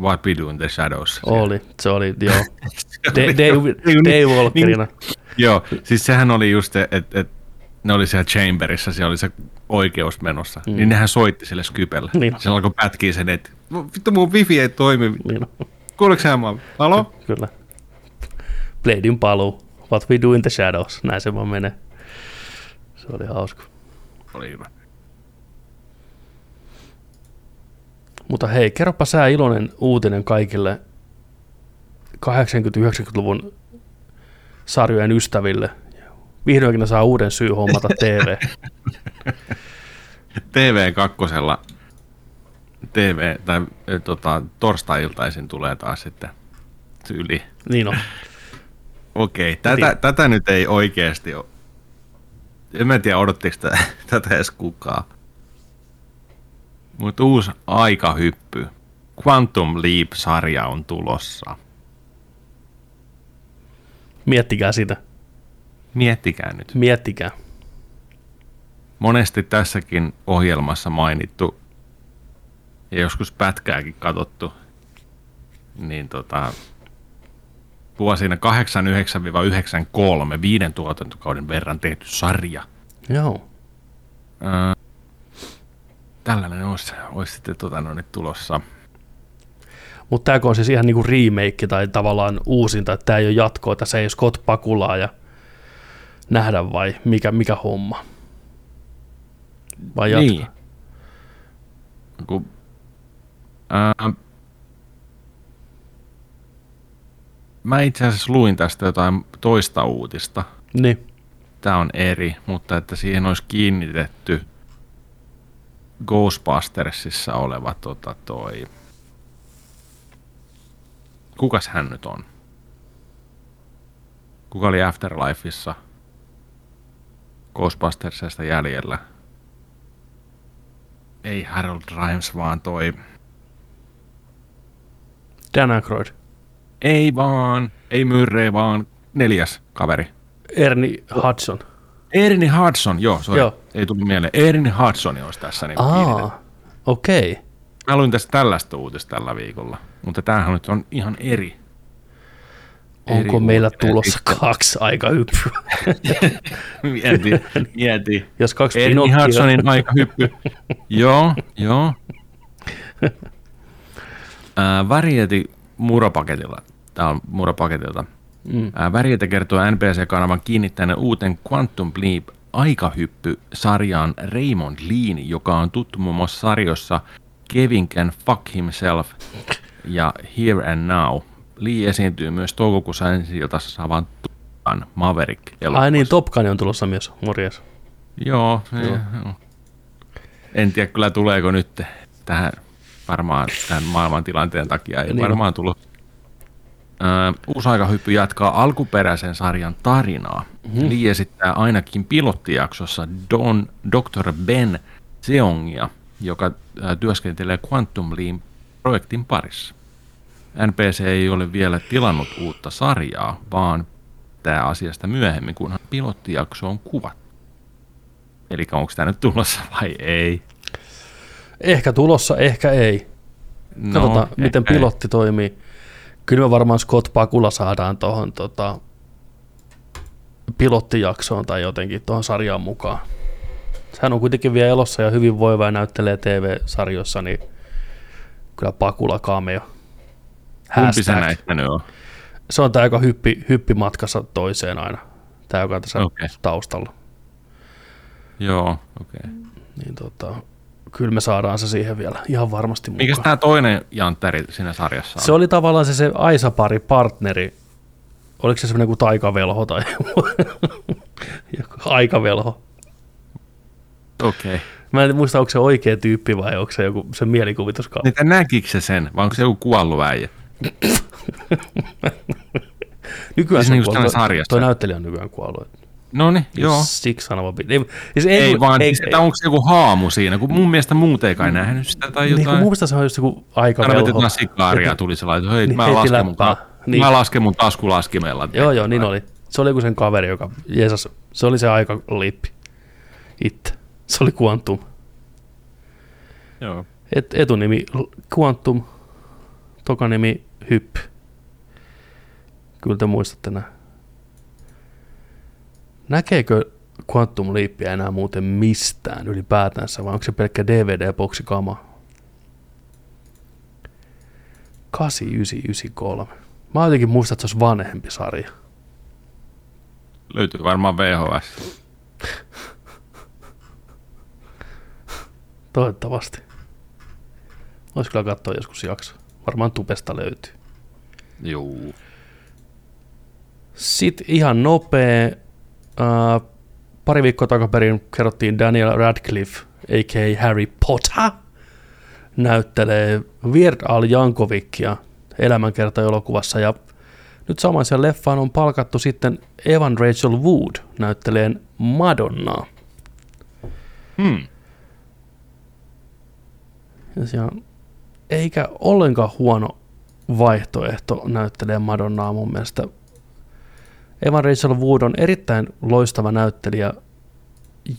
Speaker 2: What We Do in the Shadows?
Speaker 1: Oli, se oli, joo.
Speaker 2: Dave,
Speaker 1: Dave, Dave Walkerina.
Speaker 2: Joo, siis sehän oli just, että et, ne oli siellä Chamberissa, siellä oli se oikeus menossa, mm. niin nehän soitti sille Skypelle.
Speaker 1: Niin.
Speaker 2: Se alkoi pätkiä sen, että vittu mun wifi ei toimi.
Speaker 1: Niin.
Speaker 2: Kuuleeko sä mua? Halo?
Speaker 1: Kyllä. Bladein paluu. What we do in the shadows. Näin se vaan menee. Se oli hauska.
Speaker 2: Oli hyvä.
Speaker 1: Mutta hei, kerropa sä iloinen uutinen kaikille 80-90-luvun sarjojen ystäville. Vihdoinkin ne saa uuden syy hommata TV.
Speaker 2: TV2 TV, tai e, tota, torstai-iltaisin tulee taas sitten tyyli.
Speaker 1: niin on.
Speaker 2: Okei, tätä,
Speaker 1: tiedän.
Speaker 2: tätä nyt ei oikeasti ole. En mä tiedä, odottiko tätä, tätä edes kukaan. Mutta uusi aikahyppy. Quantum Leap-sarja on tulossa.
Speaker 1: Miettikää sitä.
Speaker 2: Miettikää nyt.
Speaker 1: Miettikää.
Speaker 2: Monesti tässäkin ohjelmassa mainittu ja joskus pätkääkin katsottu, niin tota, vuosina 89-93 viiden tuotantokauden verran tehty sarja.
Speaker 1: Joo.
Speaker 2: Ää, tällainen olisi, olisi sitten tota, no, nyt tulossa.
Speaker 1: Mutta tämäkö on siis ihan niinku remake tai tavallaan uusinta, että tämä ei ole jatkoa, tässä ei ole Scott Pakulaa ja nähdä vai mikä, mikä homma? Vai jatko?
Speaker 2: Niin. Kun, ää, mä itse asiassa luin tästä jotain toista uutista.
Speaker 1: Niin.
Speaker 2: Tämä on eri, mutta että siihen olisi kiinnitetty Ghostbustersissa oleva tota, toi... Kukas hän nyt on? Kuka oli Afterlifeissa Ghostbustersista jäljellä? Ei Harold Rimes, vaan toi...
Speaker 1: Dan Aykroyd.
Speaker 2: Ei vaan, ei Myrrey, vaan neljäs kaveri.
Speaker 1: Ernie Hudson.
Speaker 2: Ernie Hudson, joo, sorry,
Speaker 1: Joo.
Speaker 2: ei tullut mieleen. Ernie Hudson olisi tässä niin.
Speaker 1: Aa, okei. Okay.
Speaker 2: Mä luin tästä tällaista uutista tällä viikolla, mutta tämähän nyt on ihan eri. Eri
Speaker 1: Onko meillä tulossa kaksi aikahyppyä?
Speaker 2: Mieti, mieti.
Speaker 1: Jos kaksi
Speaker 2: Ernie
Speaker 1: Pinokkioa-
Speaker 2: Hudsonin aika hyppy. joo, joo. Ää, Variety muropaketilla. Tämä on muropaketilta.
Speaker 1: Mm.
Speaker 2: Ää, Variety kertoo NBC-kanavan kiinnittäneen uuteen Quantum Leap aikahyppy-sarjaan Raymond Lean, joka on tuttu muun muassa sarjossa Kevin Can Fuck Himself ja Here and Now. Lee esiintyy myös toukokuussa ensi iltassa saavan Top Maverick
Speaker 1: Ai niin, Top Gun on tulossa myös, morjes.
Speaker 2: Joo,
Speaker 1: Joo.
Speaker 2: joo. En tiedä kyllä tuleeko nyt tähän varmaan tämän maailman tilanteen takia ei
Speaker 1: Niin
Speaker 2: varmaan tullut. Ö, uusi aikahyppy jatkaa alkuperäisen sarjan tarinaa. Mm-hmm. Lee esittää ainakin pilottijaksossa Don, Dr. Ben Seongia, joka työskentelee Quantum Leap projektin parissa. NPC ei ole vielä tilannut uutta sarjaa, vaan tämä asiasta myöhemmin, kunhan pilottijakso on kuvattu. Eli onko tämä nyt tulossa vai ei?
Speaker 1: Ehkä tulossa, ehkä ei.
Speaker 2: No,
Speaker 1: Katsotaan, miten
Speaker 2: ehkä ei.
Speaker 1: pilotti toimii. Kyllä me varmaan Scott Pakula saadaan tuohon tota, pilottijaksoon tai jotenkin tuohon sarjaan mukaan. Hän on kuitenkin vielä elossa ja hyvin voiva ja näyttelee TV-sarjoissa, niin kyllä Pakula cameo.
Speaker 2: Kumpi se
Speaker 1: Hashtag.
Speaker 2: näistä nyt on?
Speaker 1: Se on tämä, joka hyppi, hyppi matkassa toiseen aina. Tämä, joka on tässä
Speaker 2: Okei.
Speaker 1: taustalla.
Speaker 2: Joo, okei. Okay.
Speaker 1: Niin tota, kyllä me saadaan se siihen vielä ihan varmasti mukaan.
Speaker 2: Mikäs tämä toinen jantteri siinä sarjassa on?
Speaker 1: Se oli tavallaan se, se Aisa-pari partneri. Oliko se semmoinen kuin taikavelho tai aikavelho?
Speaker 2: Okei. Okay.
Speaker 1: Mä en muista, onko se oikea tyyppi vai onko se joku se mielikuvituskauppa.
Speaker 2: Niitä näkikö se sen, vai onko se joku kuollut äijä?
Speaker 1: Nykyään
Speaker 2: siis
Speaker 1: se on
Speaker 2: niinku
Speaker 1: kuollut.
Speaker 2: siinä sarjassa.
Speaker 1: Toi näyttelijä on nykyään kuollut.
Speaker 2: No niin, joo.
Speaker 1: Siksi sanova. Ei, siis ei,
Speaker 2: Ei, vaan
Speaker 1: ei,
Speaker 2: siis, että onko se joku haamu siinä, kun mun mielestä muut ei kai nähnyt sitä tai
Speaker 1: niin,
Speaker 2: jotain.
Speaker 1: mun mielestä se on just joku
Speaker 2: Aina
Speaker 1: aikavelho.
Speaker 2: vetetään sikaaria ja tuli sellainen, että hei,
Speaker 1: Niin,
Speaker 2: mä, lasken mun, ta-
Speaker 1: Niin.
Speaker 2: mä lasken mun taskulaskimella.
Speaker 1: Joo, joo, niin oli. Se oli joku sen kaveri, joka, Jeesus, se oli se aikalippi. Itse. Se oli Quantum.
Speaker 2: Joo.
Speaker 1: Et, etunimi Quantum, tokanimi Hypp. Kyllä te muistatte nämä. Näkeekö Quantum Leapia enää muuten mistään ylipäätänsä, vai onko se pelkkä DVD-boksi kama? 8993. Mä jotenkin muistan, että se olisi vanhempi sarja.
Speaker 2: Löytyy varmaan VHS.
Speaker 1: Toivottavasti. Olisi kyllä katsoa joskus jakso. Varmaan tupesta löytyy.
Speaker 2: Juu.
Speaker 1: Sitten ihan nopea. Uh, pari viikkoa takaperin kerrottiin Daniel Radcliffe, a.k.a. Harry Potter, näyttelee Weird Al Jankovicia elämänkerta-elokuvassa ja nyt samaisen leffaan on palkattu sitten Evan Rachel Wood näytteleen Madonnaa.
Speaker 2: Hmm.
Speaker 1: Ja eikä ollenkaan huono vaihtoehto näyttelee Madonnaa mun mielestä. Evan Rachel Wood on erittäin loistava näyttelijä,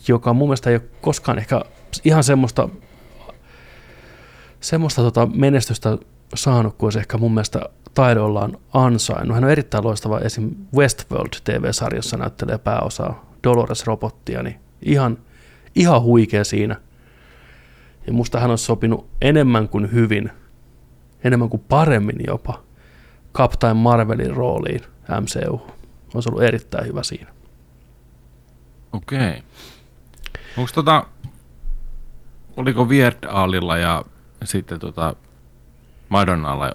Speaker 1: joka mun mielestä ei ole koskaan ehkä ihan semmoista, semmoista tota menestystä saanut kuin se ehkä mun mielestä taidollaan ansainnut. Hän on erittäin loistava esim. Westworld TV-sarjassa näyttelee pääosaa Dolores Robottia, niin ihan, ihan huikea siinä. Ja musta hän on sopinut enemmän kuin hyvin, enemmän kuin paremmin jopa, Captain Marvelin rooliin MCU. On ollut erittäin hyvä siinä.
Speaker 2: Okei. Okay. Onko tota, oliko Weird Alilla ja sitten tota Madonnalla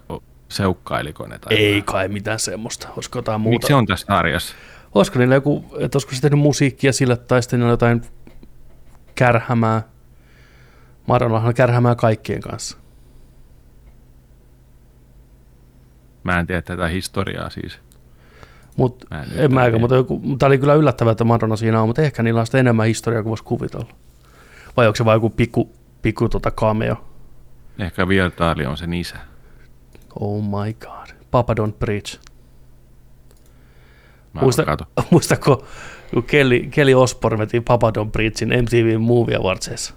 Speaker 2: seukkailiko ne? Tai
Speaker 1: Ei kai mitään semmoista. Olisiko jotain muuta?
Speaker 2: Miksi on tässä sarjassa?
Speaker 1: Olisiko niillä joku, että olisiko se tehnyt musiikkia sille, tai sitten niillä jotain kärhämää. Madonnahan on kärhämää kaikkien kanssa.
Speaker 2: Mä en tiedä tätä historiaa siis.
Speaker 1: Mut
Speaker 2: Mä en
Speaker 1: en
Speaker 2: ymmärrä.
Speaker 1: mäkään, mutta tämä oli kyllä yllättävää, että Madonna siinä on, mutta ehkä niillä on sitä enemmän historiaa kuin voisi kuvitella. Vai onko se vain joku pikku, pikku tota cameo?
Speaker 2: Ehkä Al on sen isä.
Speaker 1: Oh my god. Papa don't preach.
Speaker 2: Mä
Speaker 1: Muista, muistako, kun Kelly, Kelly Osbourne veti Papa Don't Preachin MTV Movie Awardsissa?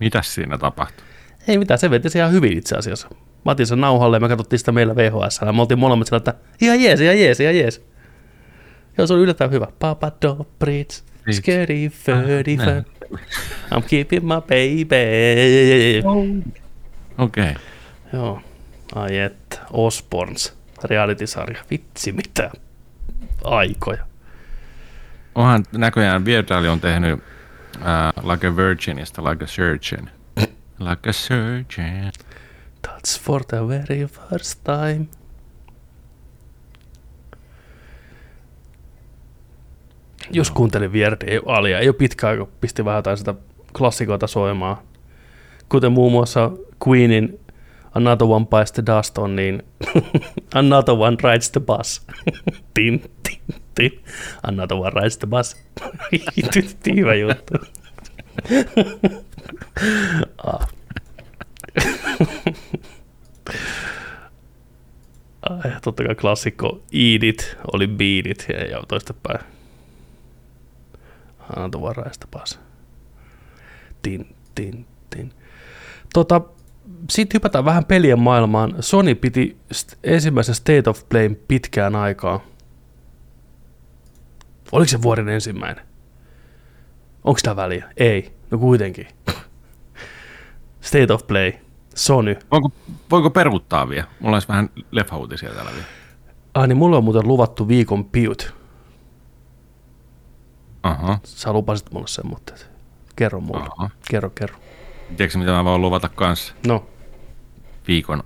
Speaker 2: Mitäs siinä tapahtui?
Speaker 1: Ei mitään, se veti se ihan hyvin itse asiassa. Mä otin sen nauhalle ja me katsottiin sitä meillä VHS. Ja me oltiin molemmat sillä, että ihan jees, ihan jees, ihan jees. Joo, se oli yllättävän hyvä. Papa Preach. scary furdy
Speaker 2: Ah,
Speaker 1: fur. I'm keeping my baby.
Speaker 2: Okei. Okay.
Speaker 1: Joo. Ai että, Osborns reality-sarja. Vitsi mitä aikoja.
Speaker 2: Onhan näköjään Al on tehnyt uh, Like a Virginista Like a Surgeon. Like a surgeon.
Speaker 1: That's for the very first time. Jos kuuntelin Weird Alia, ei ole pitkä aika, pisti vähän jotain sitä klassikoita soimaan. Kuten muun muassa Queenin Another One Bites the Dust on, niin Another One Rides the Bus. tin, tin, tin. Another One Rides the Bus. Hyvä juttu. ah. Totta kai klassikko Iidit oli Beadit ja, ja toistepäin. Anto varaista pas. Tin, tin, tin. Tota, sitten hypätään vähän pelien maailmaan. Sony piti st- ensimmäisen State of Playn pitkään aikaa. Oliko se vuoden ensimmäinen? Onko sitä väliä? Ei. No kuitenkin. State of Play. Sony.
Speaker 2: Voiko, voiko peruuttaa vielä? Mulla olisi vähän leffa-uutisia täällä vielä.
Speaker 1: Ah, niin mulle on muuten luvattu viikon piut.
Speaker 2: Aha.
Speaker 1: Sä lupasit mulle sen, mutta kerro mulle.
Speaker 2: Aha.
Speaker 1: Kerro, kerro.
Speaker 2: Tiedätkö mitä mä voin luvata kanssa?
Speaker 1: No.
Speaker 2: Viikon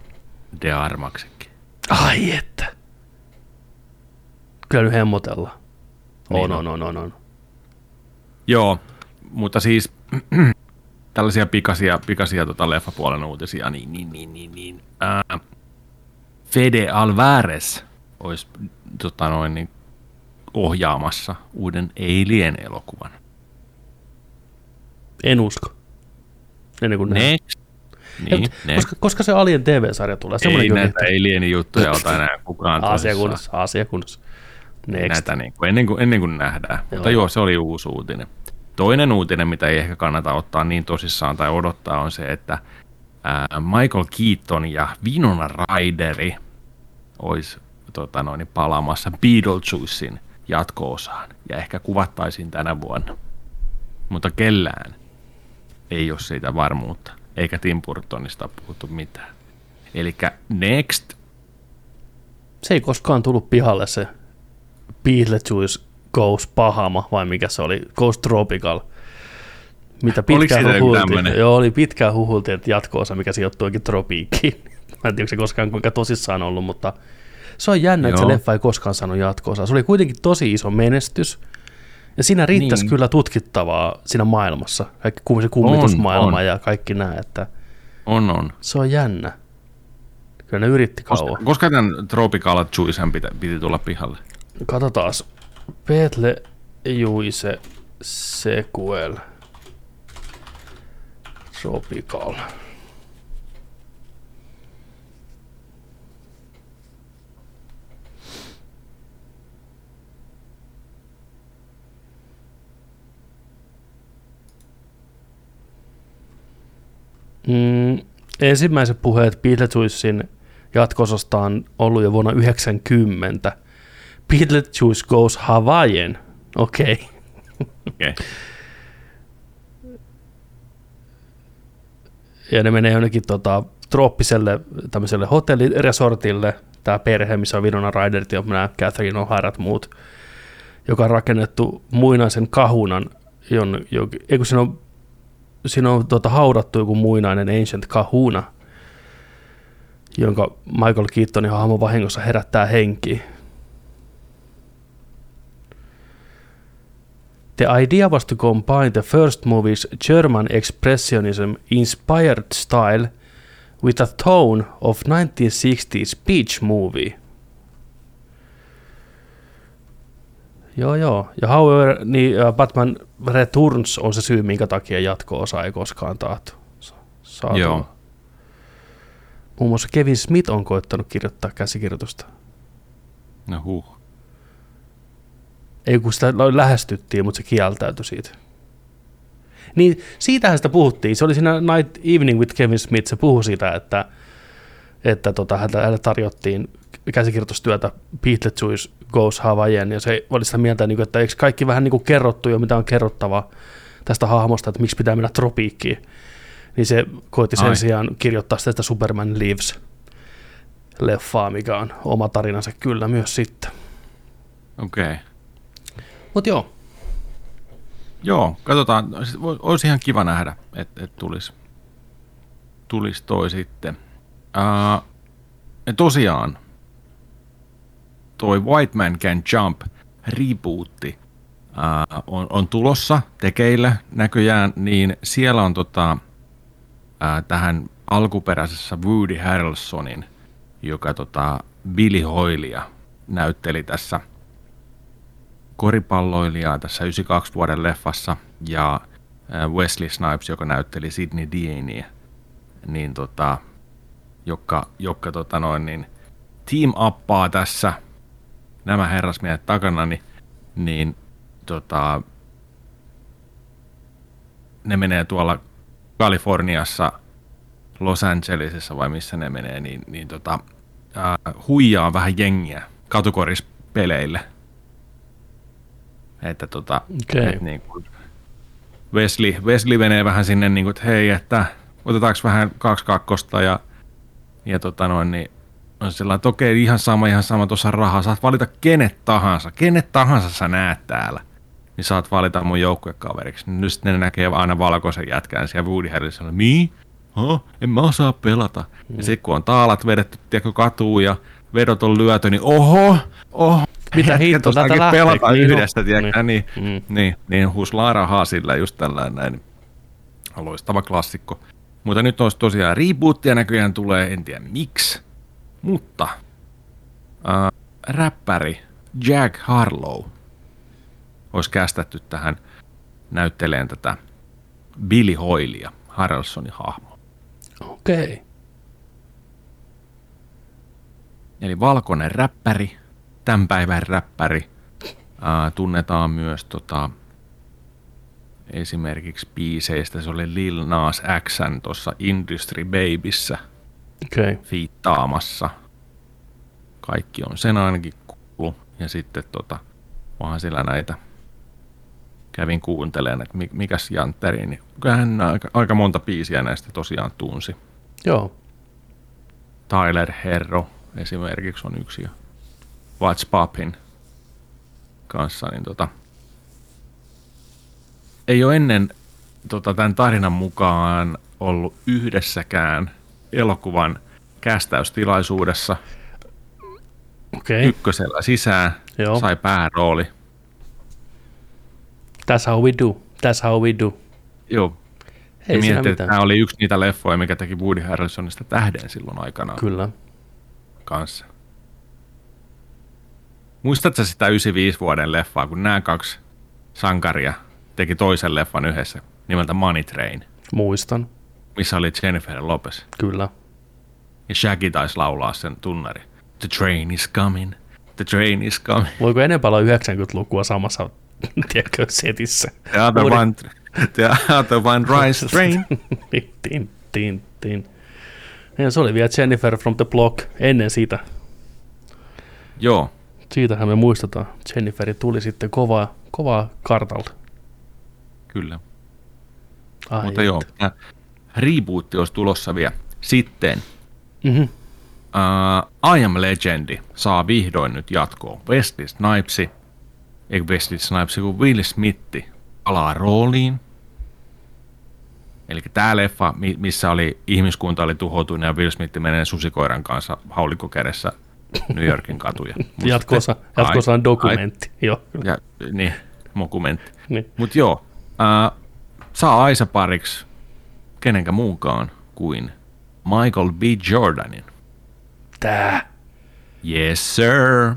Speaker 2: De Armaksekin.
Speaker 1: Ai että. Kyllä nyt hemmotellaan.
Speaker 2: Niin
Speaker 1: On,
Speaker 2: on.
Speaker 1: on, on, on, on.
Speaker 2: Joo, mutta siis tällaisia pikaisia, pikaisia tota leffapuolen uutisia, niin, niin, niin, niin, niin. Ää, Fede Alvarez olisi tota noin, niin, ohjaamassa uuden Alien-elokuvan.
Speaker 1: En usko. Ennen kuin.
Speaker 2: Next. Niin,
Speaker 1: Ja,
Speaker 2: ne.
Speaker 1: koska, koska se Alien TV-sarja tulee.
Speaker 2: Ei näitä Alien-juttuja ota enää kukaan.
Speaker 1: Asiakunnassa, asiakunnassa. Next.
Speaker 2: Näitä niin kuin, ennen, kuin, ennen kuin nähdään. Joo. Mutta
Speaker 1: joo,
Speaker 2: se oli uusi uutinen. Toinen uutinen, mitä ei ehkä kannata ottaa niin tosissaan tai odottaa, on se, että Michael Keaton ja Winona Ryderi olisi tota noin, palaamassa Beetlejuicein jatko-osaan ja ehkä kuvattaisiin tänä vuonna. Mutta kellään ei ole siitä varmuutta, eikä Tim Burtonista puhuttu mitään. Eli Next,
Speaker 1: Se ei koskaan tullut pihalle se Beetlejuice Goes Pahama, vai mikä se oli, Goes Tropical. Mitä pitkään huhultiin. Joo, oli pitkään huhultiin, että jatko-osa, mikä sijoittuikin Tropiikkiin. Mä en tiedä, se koskaan kuinka tosissaan ollut, mutta se on jännä, että se leffa ei koskaan saanut jatko Se oli kuitenkin tosi iso menestys. Ja siinä riittäisi
Speaker 2: Niin.
Speaker 1: kyllä tutkittavaa siinä maailmassa. Kaikki se kummitusmaailma
Speaker 2: on.
Speaker 1: ja kaikki nämä, että
Speaker 2: on on.
Speaker 1: se on jännä. Kyllä ne yritti kauan.
Speaker 2: Koska, koska tämän Tropical Juicen piti, piti tulla pihalle?
Speaker 1: Katsotaan. Petle Juise Sequel. Tropical. Mm, ensimmäiset puheet Beetlejuicein jatkosasta on ollut jo vuonna 90. Beetlejuice Goes Hawaiian. Okei. Okay.
Speaker 2: Okay.
Speaker 1: Ja ne menee jonnekin tota, trooppiselle tämmöiselle hotelliresortille, tämä perhe, missä on Winona Ryderit ja nämä Catherine O'Harat muut, joka on rakennettu muinaisen kahunan, jon, jo, ei kun siinä on, siinä on tota, haudattu joku muinainen ancient kahuna, jonka Michael Keatonin hahmo vahingossa herättää henkiin. The idea was to combine the first movie's German expressionism inspired style with a tone of 1960s beach movie. Joo, joo. Ja however, niin äh, Batman Returns on se syy, minkä takia jatko-osa ei koskaan taattu. Sa- saatu.
Speaker 2: Joo.
Speaker 1: Muun muassa Kevin Smith on koittanut kirjoittaa käsikirjoitusta.
Speaker 2: No huh.
Speaker 1: Ei kun sitä lähestyttiin, mutta se kieltäytyi siitä. Niin siitähän sitä puhuttiin. Se oli siinä Night Evening with Kevin Smith. Se puhui siitä, että, että tota, hänelle tarjottiin käsikirjoitustyötä Beetlejuice Goes Hawaiian, ja se oli sitä mieltä, niin että eikö kaikki vähän niin kuin kerrottu jo, mitä on kerrottava tästä hahmosta, että miksi pitää mennä tropiikkiin. Niin se koitti sen
Speaker 2: Ai.
Speaker 1: sijaan kirjoittaa sitä Superman Lives leffaa, mikä on oma tarinansa kyllä myös sitten.
Speaker 2: Okei. Okay.
Speaker 1: Mutta joo,
Speaker 2: Joo, katsotaan. Siis Olisi ihan kiva nähdä, että et tulisi tulis toi sitten. Ja tosiaan, toi White Man Can Jump rebootti on, on tulossa tekeillä näköjään, niin siellä on tota, uh, tähän alkuperäisessä Woody Harrelsonin, joka tota Billy Hoylia näytteli tässä – koripalloilijaa tässä 92 vuoden leffassa ja Wesley Snipes, joka näytteli Sidney Deaniä, niin tota, joka, joka tota noin, niin team uppaa tässä. Nämä herrasmiehet takana, niin, niin tota, ne menee tuolla Kaliforniassa, Los Angelesissa vai missä ne menee, niin, niin tota, ää, huijaa vähän jengiä katukorispeleille – että tota,
Speaker 1: Okei.
Speaker 2: et niin kuin Wesley, Wesley menee vähän sinne, niin kuin, että hei, että otetaanko vähän kaksi kakkosta ja, ja tota noin, niin on sellainen, että okei, ihan sama, ihan sama, tuossa rahaa, saat valita kenet tahansa, kenet tahansa sä näet täällä, niin saat valita mun joukkuekaveriksi. Nyt sitten ne näkee aina valkoisen jätkän siellä Woody Harrelson, mi? Ha? En mä osaa pelata. Mm. Ja sitten kun on taalat vedetty, tiedätkö, katuun ja vedot on lyöty, niin oho, oho,
Speaker 1: Mitä hittoa,
Speaker 2: onkin
Speaker 1: lähtee,
Speaker 2: pelata
Speaker 1: niin
Speaker 2: yhdessä,
Speaker 1: on.
Speaker 2: tiedätkö, niin,
Speaker 1: Niin.
Speaker 2: niin,
Speaker 1: Mm.
Speaker 2: niin, niin huslaa rahaa sillä just tällainen näin. Loistava klassikko. Mutta nyt olisi tosiaan rebootia näköjään tulee, en tiedä miksi. Mutta äh, räppäri Jack Harlow olisi kästetty tähän näytteleen tätä Billy Hoylia, Harrelsonin hahmo.
Speaker 1: okei. Okay.
Speaker 2: Eli valkoinen räppäri, tämän päivän räppäri. Ää, tunnetaan myös tota, esimerkiksi biiseistä. Se oli Lil Nas Xn tuossa Industry Babyssä.
Speaker 1: Okay.
Speaker 2: fiittaamassa. Kaikki on sen ainakin kuullut. Ja sitten tota, Onhan sillä näitä. Kävin kuuntelemaan, että mi- mikäs Jantteri, niin kyllähän aika, aika monta biisiä näistä tosiaan tunsi.
Speaker 1: Joo.
Speaker 2: Tyler Herro esimerkiksi on yksi What's Poppin kanssa, niin tota, ei ole ennen tota, tämän tarinan mukaan ollut yhdessäkään elokuvan kästäystilaisuudessa.
Speaker 1: Okay.
Speaker 2: ykkösellä sisään,
Speaker 1: Joo.
Speaker 2: sai päärooli.
Speaker 1: That's how we do. That's how we do.
Speaker 2: Joo,
Speaker 1: Ei
Speaker 2: mietin, että
Speaker 1: mitään.
Speaker 2: tämä oli yksi niitä leffoja, mikä teki Woody Harrelsonista tähden silloin aikanaan
Speaker 1: Kyllä.
Speaker 2: kanssa. Muistatko sitä 95 vuoden leffaa, kun nämä kaksi sankaria teki toisen leffan yhdessä nimeltä Money Train,
Speaker 1: Muistan.
Speaker 2: missä oli Jennifer Lopez.
Speaker 1: Kyllä.
Speaker 2: Ja Shaggy taisi laulaa sen tunnari. The train is coming, the train is coming.
Speaker 1: Voiko enempää olla 90-lukua samassa, tiedätkö, setissä?
Speaker 2: The other
Speaker 1: Woody-
Speaker 2: one, the other one rise train.
Speaker 1: tin, tin, tin. Ja se oli vielä Jennifer from the Block ennen sitä.
Speaker 2: Joo,
Speaker 1: Siitähän me muistetaan. Jenniferi tuli sitten kovaa, kovaa kartalta.
Speaker 2: kyllä.
Speaker 1: Ai
Speaker 2: Mutta joo, tää rebootti olisi tulossa vielä. Sitten
Speaker 1: Mm-hmm.
Speaker 2: uh, I Am Legendi saa vihdoin nyt jatkoon. Wesley Snipes, ei Wesley Snipes, kun Will Smith palaa rooliin. Eli tämä leffa, mi- missä oli ihmiskunta oli tuhoutunut ja Will Smith menee susikoiran kanssa haulikko kädessä New Yorkin katuja.
Speaker 1: Jatkossa, jatkossa on dokumentti. Joo,
Speaker 2: Ai, ja, niin, dokumentti.
Speaker 1: niin.
Speaker 2: Mutta joo, uh, saa Aisa pariksi kenenkä muunkaan kuin Michael B. Jordanin.
Speaker 1: Tää.
Speaker 2: Yes, sir.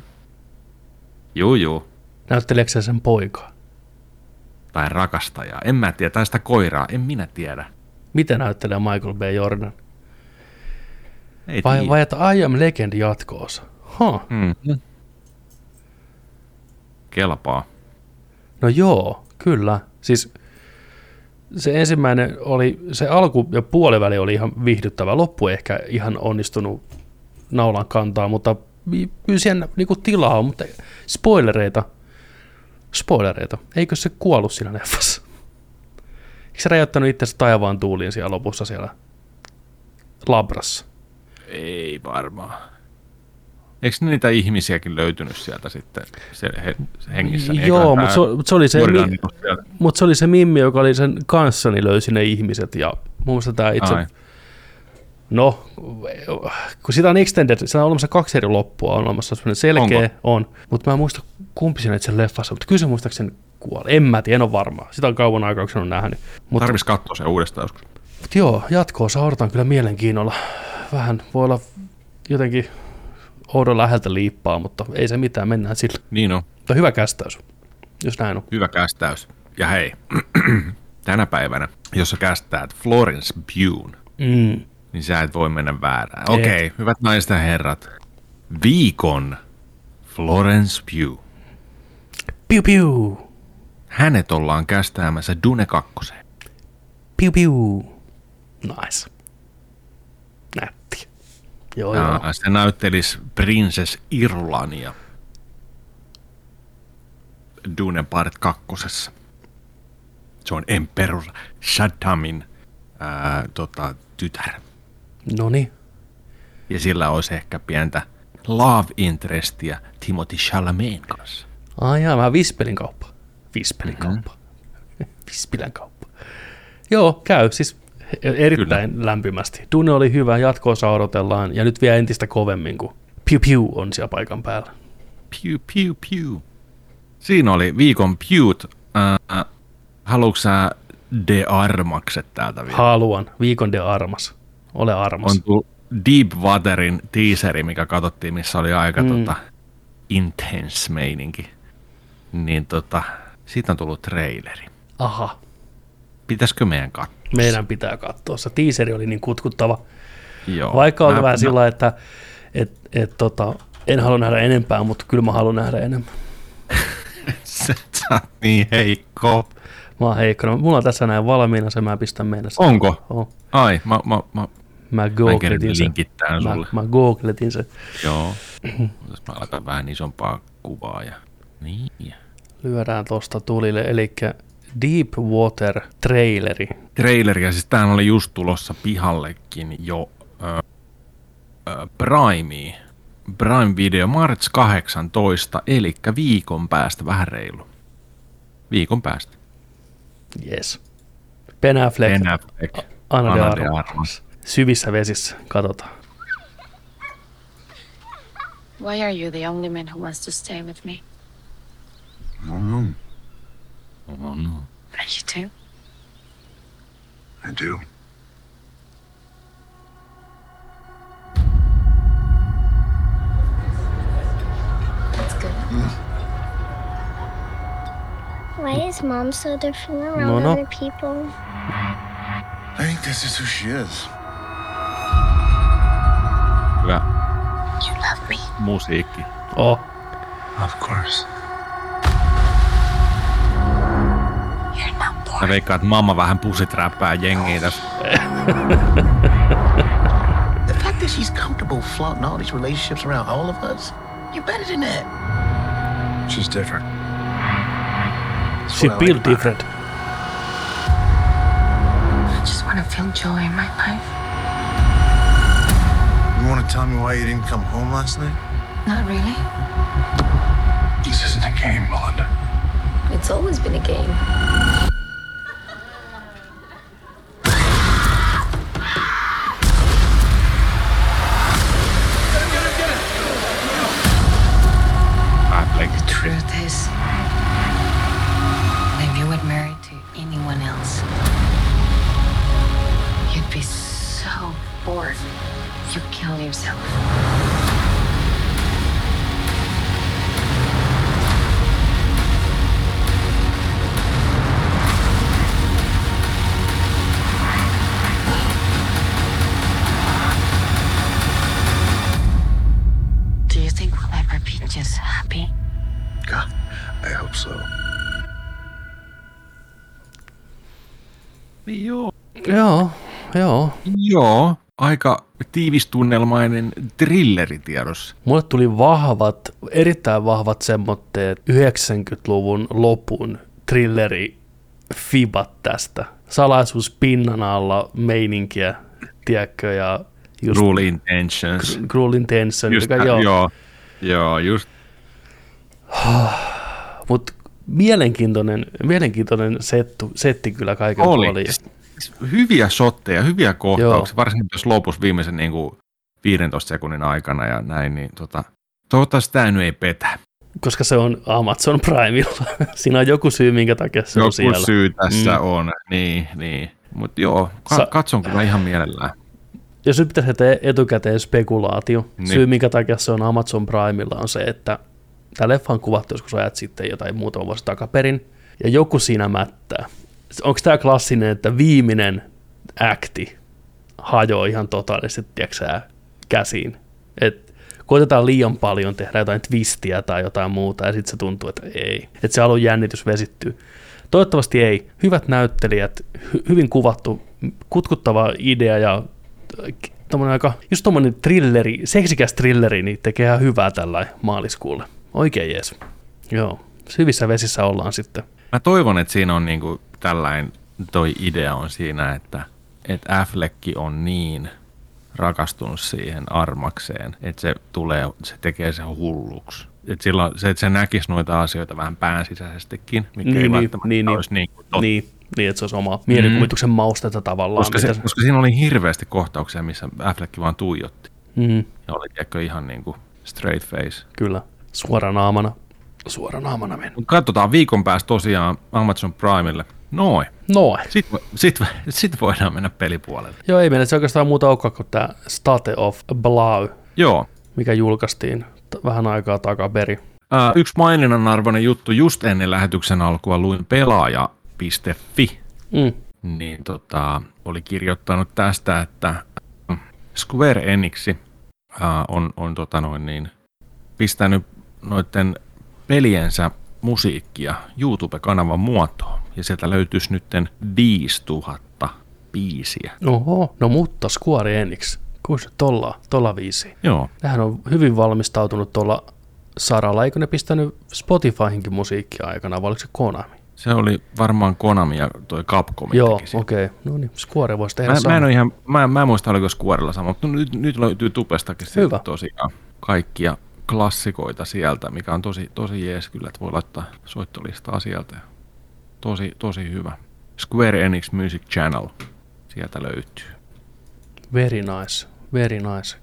Speaker 2: Juu, juu.
Speaker 1: Näytteleekö se sen poikaa?
Speaker 2: Tai rakastajaa. En mä tiedä. Tai sitä koiraa. En minä tiedä.
Speaker 1: Miten näyttelee Michael B. Jordan?
Speaker 2: Ei
Speaker 1: Vai,
Speaker 2: tiedä.
Speaker 1: vai että I Am Legend jatkoosa? Huh.
Speaker 2: Mm. Kelpaa.
Speaker 1: No joo, kyllä. Siis se ensimmäinen oli, se alku ja puoliväli oli ihan viihdyttävä. Loppu ehkä ihan onnistunut naulan kantaa, mutta kyllä siellä niinku tilaa on, mutta spoilereita, spoilereita. Eikö se kuollut siinä leffassa? Eikö se räjäyttänyt itsensä taivaan tuuliin siellä lopussa siellä labrassa?
Speaker 2: Ei varmaan. Eikö niitä ihmisiäkin löytynyt sieltä sitten se, he, se hengissä? Niin
Speaker 1: Joo, mutta se, se, oli se, mi, mut se oli se Mimmi, joka oli sen kanssa, niin löysi ne ihmiset ja muun muassa tämä itse
Speaker 2: Ai.
Speaker 1: No, kun sitä on extended, siinä on olemassa kaksi eri loppua, on olemassa sellainen selkeä,
Speaker 2: Onko?
Speaker 1: on, mutta mä en muista kumpi siinä itse leffassa, mutta kyllä se muistaakseni kuoli, en mä tiedä, en ole varmaa, sitä on kauan aikaa, kun sen on nähnyt. Mutta
Speaker 2: Tarvis katsoa se uudestaan joskus.
Speaker 1: mut joo, jatkoa odotan kyllä mielenkiinnolla, vähän voi olla jotenkin oudon läheltä liippaa, mutta ei se mitään, mennään sillä.
Speaker 2: Niin on.
Speaker 1: Mutta hyvä kästäys, jos näin on.
Speaker 2: Hyvä kästäys. Ja hei, tänä päivänä, jos sä kästäät Florence Pugh,
Speaker 1: Mm.
Speaker 2: niin sä et voi mennä väärään. Okei, okay, hyvät naiset ja herrat. Viikon Florence Pugh.
Speaker 1: Piu piu,
Speaker 2: Hänet ollaan kästäämässä Dune 2.
Speaker 1: piu piu. Nice. Joo, joo.
Speaker 2: Ja se näyttelisi Princess Irlania Dune Part 2. Se on Emperor Shaddamin ää, tota, tytär.
Speaker 1: No niin.
Speaker 2: Ja sillä olisi ehkä pientä love interestia Timothy Chalamet kanssa.
Speaker 1: Ai jaa, vähän Vispelin kauppa. Vispelin kauppa. Vispilän kauppa. Joo, käy siis erittäin Kyllä. lämpimästi. Dune oli hyvä, jatkoosa odotellaan ja nyt vielä entistä kovemmin, kun Piu Piu on siellä paikan päällä.
Speaker 2: Pew, pew, pew. Siinä oli viikon pewt. Äh, haluatko sä de armakset täältä vielä?
Speaker 1: Haluan. Viikon de armas. Ole armas.
Speaker 2: on tullut Deepwaterin teaseri, mikä katsottiin, missä oli aika mm. tota, intense meininki. Niin tota, siitä on tullut traileri.
Speaker 1: Aha,
Speaker 2: Pitäisikö meidän katsoa?
Speaker 1: Meidän pitää katsoa. Se teaseri oli niin kutkuttava.
Speaker 2: Joo.
Speaker 1: Vaikka on
Speaker 2: Mä-
Speaker 1: vähän
Speaker 2: mä-
Speaker 1: sillä, että et, et, tota, en halua nähdä enempää, mutta kyllä mä haluan nähdä enemmän.
Speaker 2: Sä oot niin heikko.
Speaker 1: Mä oon heikkona. Mulla on tässä näin valmiina se, mä pistän mennä.
Speaker 2: Onko?
Speaker 1: Oh.
Speaker 2: Ai, mä, mä, mä,
Speaker 1: Mä googletin sen. Mä,
Speaker 2: sulle.
Speaker 1: mä googletin sen.
Speaker 2: Joo. Jos mä aloitan vähän isompaa kuvaa ja... Niin.
Speaker 1: Lyödään tosta tulille, eli Deep Water traileri.
Speaker 2: Traileria, siis tää oli just tulossa pihallekin jo ö, Primea. Prime Video March 18, eli viikon päästä, vähän reilu. Viikon päästä.
Speaker 1: Yes. Ben Affleck,
Speaker 2: Ben Affleck,
Speaker 1: Anna de
Speaker 2: Ana de
Speaker 1: Armas.
Speaker 2: Armas.
Speaker 1: Syvissä vesissä, katsotaan.
Speaker 4: Why are you the only man who wants to stay with me?
Speaker 3: I don't know.
Speaker 2: Oh, no.
Speaker 4: And you too?
Speaker 3: I do.
Speaker 4: That's good.
Speaker 5: Why is mom so different around
Speaker 1: No, no.
Speaker 5: other people?
Speaker 3: I think this is who she is.
Speaker 2: Hyvä
Speaker 4: You love me.
Speaker 2: Most musiikki.
Speaker 1: Oh,
Speaker 3: Of course.
Speaker 2: Mä veikkaan, että mamma vähän pusiträppää jengiä tässä.
Speaker 6: The fact that she's comfortable flaunting all these relationships around all of us, you're better than that.
Speaker 3: She's different. That's
Speaker 1: she
Speaker 3: what I like
Speaker 1: feel
Speaker 3: about
Speaker 1: different.
Speaker 4: I just want to feel joy in my life.
Speaker 3: You want to tell me why you didn't come home last night?
Speaker 4: Not really.
Speaker 3: This isn't a game, Melinda.
Speaker 4: It's always been a game.
Speaker 2: Joo. Aika tiivistunnelmainen thrilleri tiedossa.
Speaker 1: Mulle tuli vahvat, erittäin vahvat semmoitteet 90-luvun lopun thrilleri fibat tästä. Salaisuus pinnan alla meininkiä, tiedätkö, ja just
Speaker 2: Rule Intentions.
Speaker 1: Cruel Intention,
Speaker 2: Just,
Speaker 1: joka,
Speaker 2: joo.
Speaker 1: joo.
Speaker 2: Joo, just.
Speaker 1: Mutta mielenkiintoinen, mielenkiintoinen settu, setti kyllä kaiken
Speaker 2: Oli.
Speaker 1: puolin.
Speaker 2: Hyviä shotteja, hyviä kohtauksia,
Speaker 1: Joo.
Speaker 2: varsinkin jos lopussa viimeisen niin kuin 15 sekunnin aikana ja näin, niin tota, toivottavasti tämä nyt ei petä.
Speaker 1: Koska se on Amazon Primella. Siinä on joku syy, minkä takia se on
Speaker 2: Joku
Speaker 1: siellä.
Speaker 2: syy tässä
Speaker 1: Mm.
Speaker 2: on, niin, niin. Mutta joo, ka-
Speaker 1: Sa-
Speaker 2: katson kyllä ihan mielellään.
Speaker 1: Jos nyt pitäisi tehdä etukäteen spekulaatio, niin. Syy minkä takia se on Amazon Primella on se, että tämä leffa on kuvattu joskus ajat sitten jotain muutama vuosi takaperin, ja joku siinä mättää. Onko tämä klassinen, että viimeinen akti hajoaa ihan totaalisesti, tiedätkö käsiin? Et koitetaan liian paljon tehdä jotain twistiä tai jotain muuta, ja sitten se tuntuu, että ei. Että se alun jännitys vesittyy. Toivottavasti ei. Hyvät näyttelijät, hy- hyvin kuvattu, kutkuttava idea ja tommonen aika, just tommonen trilleri, seksikäs trilleri, niin tekee ihan hyvää tällä maaliskuulle. Oikein jees. Joo, syvissä vesissä ollaan sitten.
Speaker 2: Mä toivon, että siinä on niinku tällainen, toi idea on siinä, että, että Affleck on niin rakastunut siihen armakseen, että se tulee, se tekee sen hulluksi. Että silloin se, että se näkisi noita asioita vähän päänsisäisestikin, mikä ei
Speaker 1: Niin, niin,
Speaker 2: välttämättä
Speaker 1: niin, niin.
Speaker 2: olisi niin totta.
Speaker 1: Niin, niin, että se olisi oma mielikuvituksen maustetta tavallaan.
Speaker 2: Koska, se,
Speaker 1: mitä
Speaker 2: koska siinä oli hirveästi kohtauksia, missä Affleck vaan tuijotti.
Speaker 1: Mm,
Speaker 2: Ja oli tiedätkö, ihan niin kuin straight face.
Speaker 1: kyllä, suoranaamana. Suoranaamana mennä.
Speaker 2: Katsotaan viikon päästä tosiaan Amazon Primelle. Noin.
Speaker 1: Noin.
Speaker 2: Sitten sit, sit voidaan mennä pelipuolelle.
Speaker 1: Joo, ei meillä se oikeastaan muuta olekaan kuin tämä State of Blau,
Speaker 2: Joo.
Speaker 1: mikä julkaistiin vähän aikaa takaperi.
Speaker 2: Ää, yksi maininnan arvoinen juttu just ennen lähetyksen alkua luin pelaaja.fi.
Speaker 1: Mm.
Speaker 2: Niin tota, oli kirjoittanut tästä, että Square Enixi ää, on, on tota noin niin, pistänyt noiden peliensä musiikkia YouTube-kanavan muotoon. Ja sieltä löytyisi nytten 5000 biisiä.
Speaker 1: Oho, no mutta Square Enix, kuinka se tolla, tolla viisi?
Speaker 2: Joo,
Speaker 1: Tähän on hyvin valmistautunut tuolla saralla. Eikö ne pistänyt Spotifyhinkin musiikkia aikana, vai oliko se Konami?
Speaker 2: Se oli varmaan Konami ja toi Capcom.
Speaker 1: Joo, okei. Okay. No niin, Square voisi tehdä
Speaker 2: Mä, mä, en ihan, mä, mä en muista, oliko Squarella sama, mutta nyt, nyt löytyy Tupestakin
Speaker 1: Hyvä.
Speaker 2: Hyvä. tosiaan kaikkia klassikoita sieltä, mikä on tosi, tosi jees kyllä, että voi laittaa soittolistaa sieltä. Tosi, tosi hyvä. Square Enix Music Channel, sieltä löytyy.
Speaker 1: Very nice, very nice.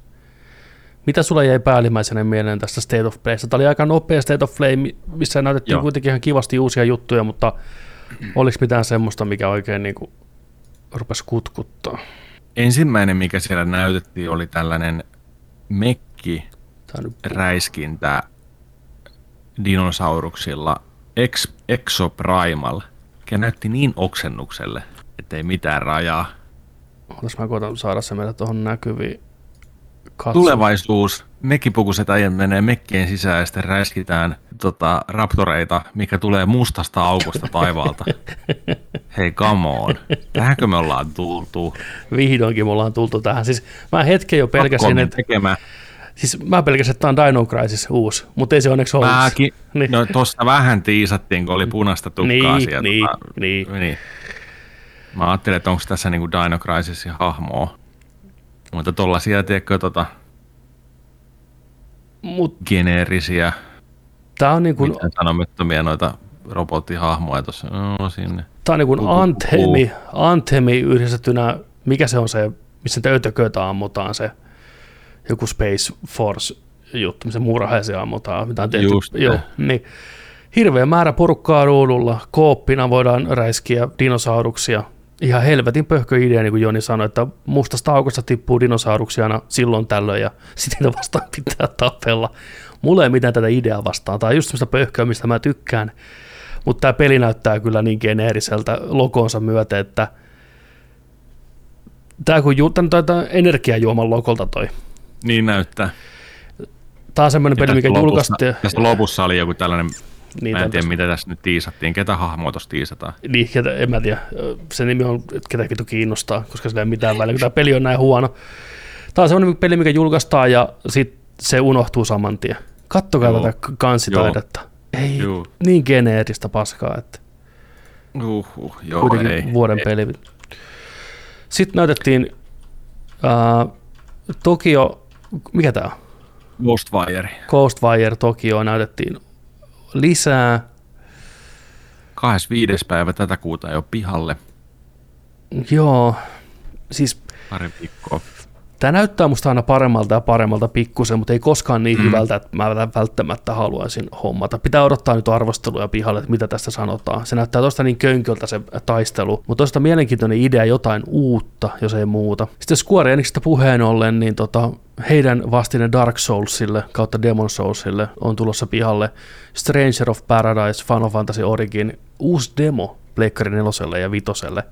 Speaker 1: Mitä sulla jäi päällimmäisenä mieleen tästä State of Playsta? Tämä oli aika nopea State of Play, mi- missä näytettiin Joo. Kuitenkin ihan kivasti uusia juttuja, mutta oliko mitään semmoista, mikä oikein niin kuin rupesi kutkuttaa?
Speaker 2: Ensimmäinen, mikä siellä näytettiin, oli tällainen mekki räiskintä dinosauruksilla Ex, Exoprimal, mikä näytti niin oksennukselle, ettei mitään rajaa.
Speaker 1: Otas mä koitan saada se meille tuohon näkyviin. Katso.
Speaker 2: Tulevaisuus, mekkipukuiset äijät menee mekkien sisään ja sitten räiskitään tota, raptoreita, mikä tulee mustasta aukosta taivaalta. Hei, come on. Tähänkö me ollaan tultu?
Speaker 1: Vihdoinkin me ollaan tultu tähän. Siis mä hetken jo pelkäsin,
Speaker 2: Capcomin
Speaker 1: että,
Speaker 2: tekemä.
Speaker 1: Siis mä pelkäsin, että tämä on Dino Crisis uusi, mutta ei se onneksi ollut.
Speaker 2: Mäkin,
Speaker 1: Niin.
Speaker 2: no tossa vähän tiisattiin, kun oli punaista tukkaa
Speaker 1: Niin,
Speaker 2: sieltä.
Speaker 1: niin, niin.
Speaker 2: niin. Mä ajattelin, että onko tässä niinku Dino Crisisin hahmoa. Mutta tollasia, tiedätkö, tota,
Speaker 1: Mutta
Speaker 2: geneerisiä,
Speaker 1: tämä on niin kuin,
Speaker 2: mitään sanomattomia noita robottihahmoja tuossa no, sinne.
Speaker 1: Tämä on niin kuin. Anthemi, Anthemi yhdistettynä, mikä se on se, missä niitä ötököitä ammutaan se, joku Space Force juttu, missä murhaisia ammutaan, mitä on tehty.
Speaker 2: Just.
Speaker 1: Joo, niin. Hirveä määrä porukkaa ruudulla, kooppina voidaan räiskiä dinosauruksia. Ihan helvetin pöhkö idea, niin kuin Joni sanoi, että mustasta aukosta tippuu dinosauruksia aina silloin tällöin ja sitten niitä vastaan pitää tapella. Mulla ei mitään tätä ideaa vastaan. Tämä on just semmoista pöhköä, mistä mä tykkään. Mutta tämä peli näyttää kyllä niin geneeriseltä logonsa myötä, että tämä kun ju- tän, tän, energiajuoman lokolta toi.
Speaker 2: Niin näyttää.
Speaker 1: Tämä on semmoinen peli, mikä julkaistiin.
Speaker 2: Tässä lopussa oli joku tällainen,
Speaker 1: Niin,
Speaker 2: mä en tiedä
Speaker 1: tässä-
Speaker 2: mitä tässä nyt tiisattiin, ketä hahmoa tuossa tiisataan.
Speaker 1: Niin, ketä, en mä tiedä. Se nimi on, että ketä vitu kiinnostaa, koska sillä ei ole mitään väliä, kun tämä peli on näin huono. Tämä on semmoinen peli, mikä julkaistaan ja sitten se unohtuu saman tien. Kattokaa
Speaker 2: Joo.
Speaker 1: tätä kansitaidetta. Ei
Speaker 2: Joo.
Speaker 1: niin geneeristä paskaa, että
Speaker 2: Uhuh, joo,
Speaker 1: kuitenkin
Speaker 2: ei,
Speaker 1: vuoden
Speaker 2: ei.
Speaker 1: peli. Sitten näytettiin ää, Tokio, mikä tämä on?
Speaker 2: Ghostwire.
Speaker 1: Ghostwire Tokio näytettiin lisää.
Speaker 2: 25. päivä tätä kuuta jo pihalle.
Speaker 1: Joo, siis
Speaker 2: Pari viikkoa.
Speaker 1: Tämä näyttää musta aina paremmalta ja paremmalta pikkusen, mutta ei koskaan niin mm. hyvältä, että mä välttämättä haluaisin hommata. Pitää odottaa nyt arvosteluja pihalle, että mitä tästä sanotaan. Se näyttää tosta niin könköltä se taistelu, mutta tosta mielenkiintoinen idea jotain uutta, jos ei muuta. Sitten Square Enixistä puheen ollen, niin tota, heidän vastine Dark Soulsille kautta Demon Soulsille on tulossa pihalle Stranger of Paradise Final Fantasy Origin uusi demo Pleikkari neloselle ja vitoselle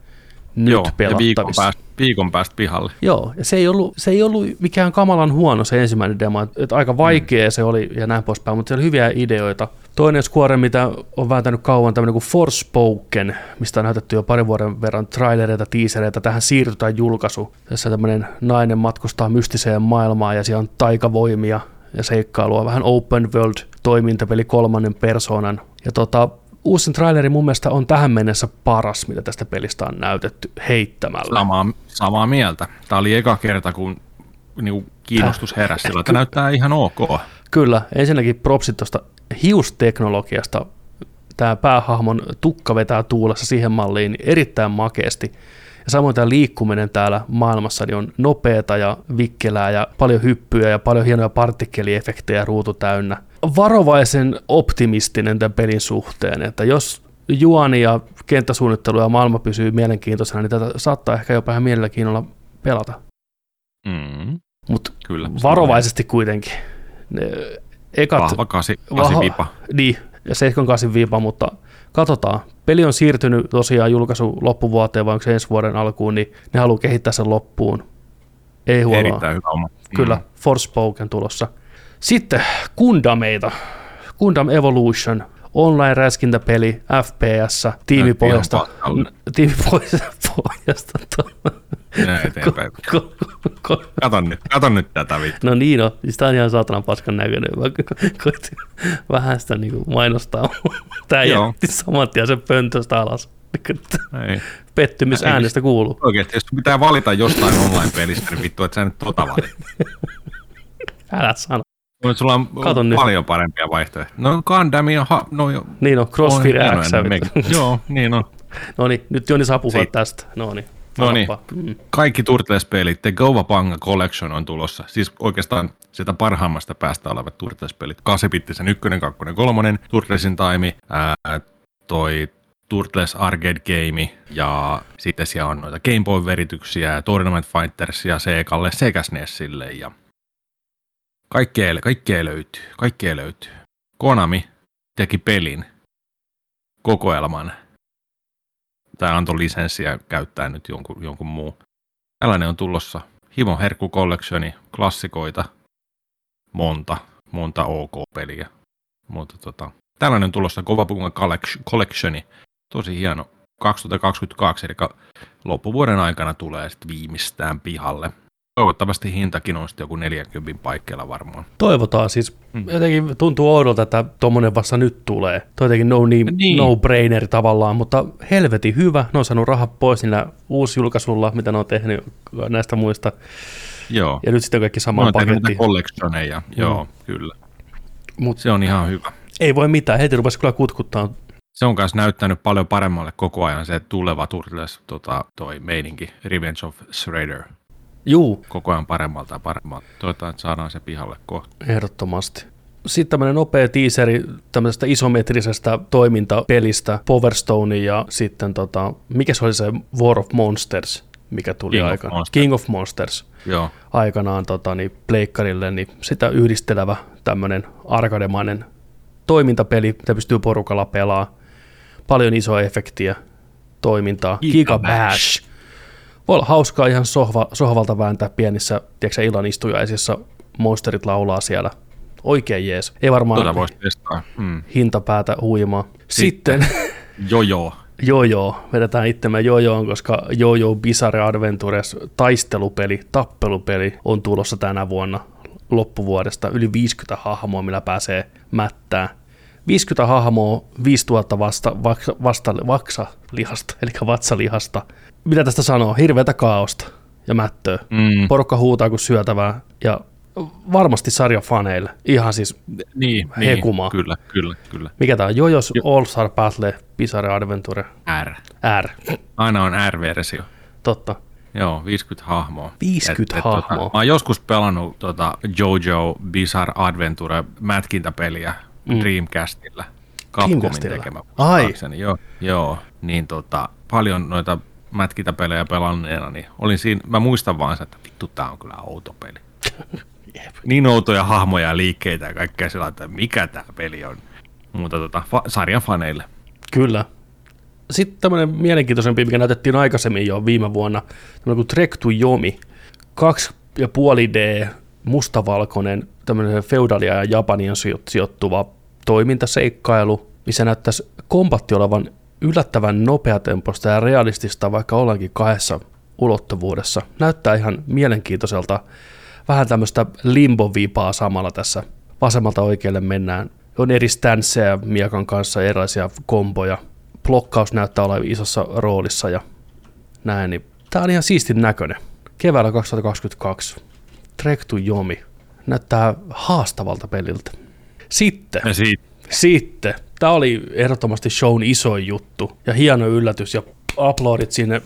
Speaker 1: nyt
Speaker 2: Joo, ja viikon
Speaker 1: pelattavissa.
Speaker 2: päästä, viikon päästä pihalle.
Speaker 1: Joo, ja se ei, ollut, se ei ollut mikään kamalan huono se ensimmäinen demo, että aika vaikea se oli ja näin poispäin, mutta siellä oli hyviä ideoita. Toinen Square, mitä on vääntänyt kauan, tämmöinen kuin Forspoken, mistä on näytetty jo parin vuoden verran trailereita, teasereita, tähän siirrytään julkaisu. Tässä tämmöinen nainen matkustaa mystiseen maailmaan ja siellä on taikavoimia ja seikkailua, vähän open world toimintapeli kolmannen persoonan. Ja tota, uusin traileri mun mielestä on tähän mennessä paras, mitä tästä pelistä on näytetty heittämällä.
Speaker 2: Samaa, samaa mieltä. Tämä oli eka kerta, kun niinku, kiinnostus heräsi sillä, että näyttää ihan ok.
Speaker 1: Kyllä, ensinnäkin propsit tuosta hiusteknologiasta. Tämä päähahmon tukka vetää tuulessa siihen malliin niin erittäin makeasti. Ja samoin tämä liikkuminen täällä maailmassa niin on nopeata ja vikkelää ja paljon hyppyjä ja paljon hienoja partikkeliefektejä ruutu täynnä. Varovaisen optimistinen tämän pelin suhteen, että jos juoni ja kenttäsuunnittelu ja maailma pysyy mielenkiintoisena, niin tätä saattaa ehkä jopa ihan mielenkiinnolla pelata.
Speaker 2: Mm,
Speaker 1: Mutta
Speaker 2: kyllä.
Speaker 1: varovaisesti kuitenkin. Ne ekat,
Speaker 2: Vahva kasi, kasi vipa.
Speaker 1: Niin, ja 78 viipa, mutta katsotaan. Peli on siirtynyt tosiaan julkaisu loppuvuoteen, vai onko se ensi vuoden alkuun, niin ne haluaa kehittää sen loppuun. Ei huonoa.
Speaker 2: Erittäin hyvä oma.
Speaker 1: Kyllä, Forspoken tulossa. Sitten Kundameita. Gundam Evolution, online-räskintäpeli, FPS, tiimipohjasta, tiimipohjasta pohjasta,
Speaker 2: eteenpäin. Kato nyt, kato nyt tätä vittu.
Speaker 1: No niin, no, siis tää on ihan saatanan paskan näköinen. Mä ko- koitin vähän sitä niin mainostaa. Tää jätti saman tien sen pöntöstä alas.
Speaker 2: Ei.
Speaker 1: Pettymys
Speaker 2: Ei,
Speaker 1: äänestä kuuluu.
Speaker 2: Oikeesti, jos pitää valita jostain online-pelistä, niin vittu, että sä nyt tota valit.
Speaker 1: Älä sano.
Speaker 2: Mutta sulla on
Speaker 1: Kato nyt.
Speaker 2: paljon parempia vaihtoehtoja. No Gundam ja ha, no jo.
Speaker 1: Niin on, Crossfire
Speaker 2: on
Speaker 1: X.
Speaker 2: Joo, niin on.
Speaker 1: No niin, nyt Joni saa puhua
Speaker 2: Siitä.
Speaker 1: tästä. No niin.
Speaker 2: No niin.
Speaker 1: Mm.
Speaker 2: Kaikki Turtles-pelit, The Govapanga Collection on tulossa. Siis oikeastaan sitä parhaimmasta päästä olevat Turtles-pelit. 8-bittisen 1, 2, 3, Turtlesin Time, ää, toi Turtles Arcade Game ja sitten siellä on noita Game Boy-verityksiä, Tournament Fightersia Segalle sekä SNESille ja kaikkea, kaikkea löytyy, kaikkea löytyy. Konami teki pelin, kokoelman, tai antoi lisenssiä käyttää nyt jonkun, jonkun muu. Tällainen on tulossa. Himo Herkku Collectioni, klassikoita, monta, monta OK-peliä. Mutta tota, tällainen on tulossa Kovapunga Collectioni, tosi hieno. 2022, eli loppuvuoden aikana tulee sitten viimeistään pihalle. Toivottavasti hintakin on joku 40 paikkeilla varmaan.
Speaker 1: Toivotaan siis.
Speaker 2: Mm.
Speaker 1: Jotenkin tuntuu oudolta, että tuommoinen vasta nyt tulee. Toi jotenkin no, niin,
Speaker 2: Niin.
Speaker 1: no brainer tavallaan, mutta helvetin hyvä. Ne on saanut rahat pois niillä uusjulkaisulla, mitä ne on tehnyt näistä muista.
Speaker 2: Joo.
Speaker 1: Ja nyt sitten kaikki samaan
Speaker 2: tehnyt
Speaker 1: pakettiin.
Speaker 2: collectioneja. Joo, kyllä.
Speaker 1: Mut
Speaker 2: Se on ihan hyvä.
Speaker 1: ei voi mitään, heti rupesi kyllä kutkuttaa.
Speaker 2: se on myös näyttänyt paljon paremmalle koko ajan se tuleva Turtles tota, toi meininki, Revenge of Shredder,
Speaker 1: Juu,
Speaker 2: koko ajan paremmalta ja paremmalta. Toivotaan, että saadaan se pihalle kohta.
Speaker 1: ehdottomasti. Sitten tämmöinen nopea teaseri tämmöisestä isometrisestä toimintapelistä, Power Stone ja sitten tota, mikä se oli se War of Monsters, mikä tuli
Speaker 2: King of
Speaker 1: aikanaan.
Speaker 2: Monsters.
Speaker 1: King of Monsters.
Speaker 2: Joo,
Speaker 1: aikanaan tota, niin pleikkarille, niin sitä yhdistelevä tämmöinen arkademainen toimintapeli, mitä pystyy porukalla pelaa. Paljon isoa efektiä, toimintaa.
Speaker 2: Giga
Speaker 1: Giga
Speaker 2: Bash.
Speaker 1: Bash. Voi olla hauskaa ihan sohva, sohvalta vääntää pienissä, tiedätkö, illan istujaisissa. Monsterit laulaa siellä. Oikein jees. Ei varmaan
Speaker 2: tuota voisi testaa. Mm.
Speaker 1: hintapäätä huimaa. Sitten,
Speaker 2: Joo, joo.
Speaker 1: Jojo, vedetään itsemme Jojoon, koska Jojo Bizarre Adventures taistelupeli, tappelupeli on tulossa tänä vuonna loppuvuodesta. Yli 50 hahmoa, millä pääsee mättää. 50 hahmoa, 5000 vasta, vasta, vasta, vaksalihasta, eli vatsalihasta. Mitä tästä sanoo? Hirveätä kaaosta ja mättöä.
Speaker 2: Mm.
Speaker 1: Porukka huutaa kuin syötävää ja varmasti sarjan faneille. Ihan siis,
Speaker 2: Niin,
Speaker 1: Hekumaa.
Speaker 2: niin, kyllä, kyllä, kyllä.
Speaker 1: mikä tämä on? Jojos All Star Battle Bizarre Adventure
Speaker 2: R.
Speaker 1: R.
Speaker 2: Aina on R-versio.
Speaker 1: Totta.
Speaker 2: Joo, 50 hahmoa.
Speaker 1: 50 hahmoa.
Speaker 2: Tota, mä oon joskus pelannut tota Jojo Bizarre Adventure mätkintäpeliä mm. Dreamcastilla. Capcomin
Speaker 1: Dreamcastilla?
Speaker 2: tekemä.
Speaker 1: Ai.
Speaker 2: Joo, joo, niin tota, paljon noita mätkintäpelejä pelanneena, niin olin siinä, mä muistan vaan että vittu, tää on kyllä outo peli. niin outoja hahmoja ja liikkeitä ja kaikkea sillä, että mikä tää peli on. Mutta tota, fa- sarjan faneille.
Speaker 1: Kyllä. Sitten tämmöinen mielenkiintoisempi, mikä näytettiin aikaisemmin jo viime vuonna, tämmöinen kuin Trek to Yomi. 2,5D mustavalkoinen tämmöinen feudalia ja Japanian sijo- sijoittuva toimintaseikkailu, missä näyttäisi kompatti olevan yllättävän nopeatempoista ja realistista, vaikka ollaankin kahdessa ulottuvuudessa. Näyttää ihan mielenkiintoiselta. Vähän tämmöistä limbovipaa samalla tässä. Vasemmalta oikealle mennään. On eri stanceja miekan kanssa, erilaisia komboja. Blokkaus näyttää olevan isossa roolissa ja näin. Niin tää on ihan siistin näköinen. Keväällä 2022. Trek to Yomi. Näyttää haastavalta peliltä. Sitten
Speaker 2: Ja siitä,
Speaker 1: sitten, tämä oli ehdottomasti shown isoin juttu ja hieno yllätys ja uploadit sinne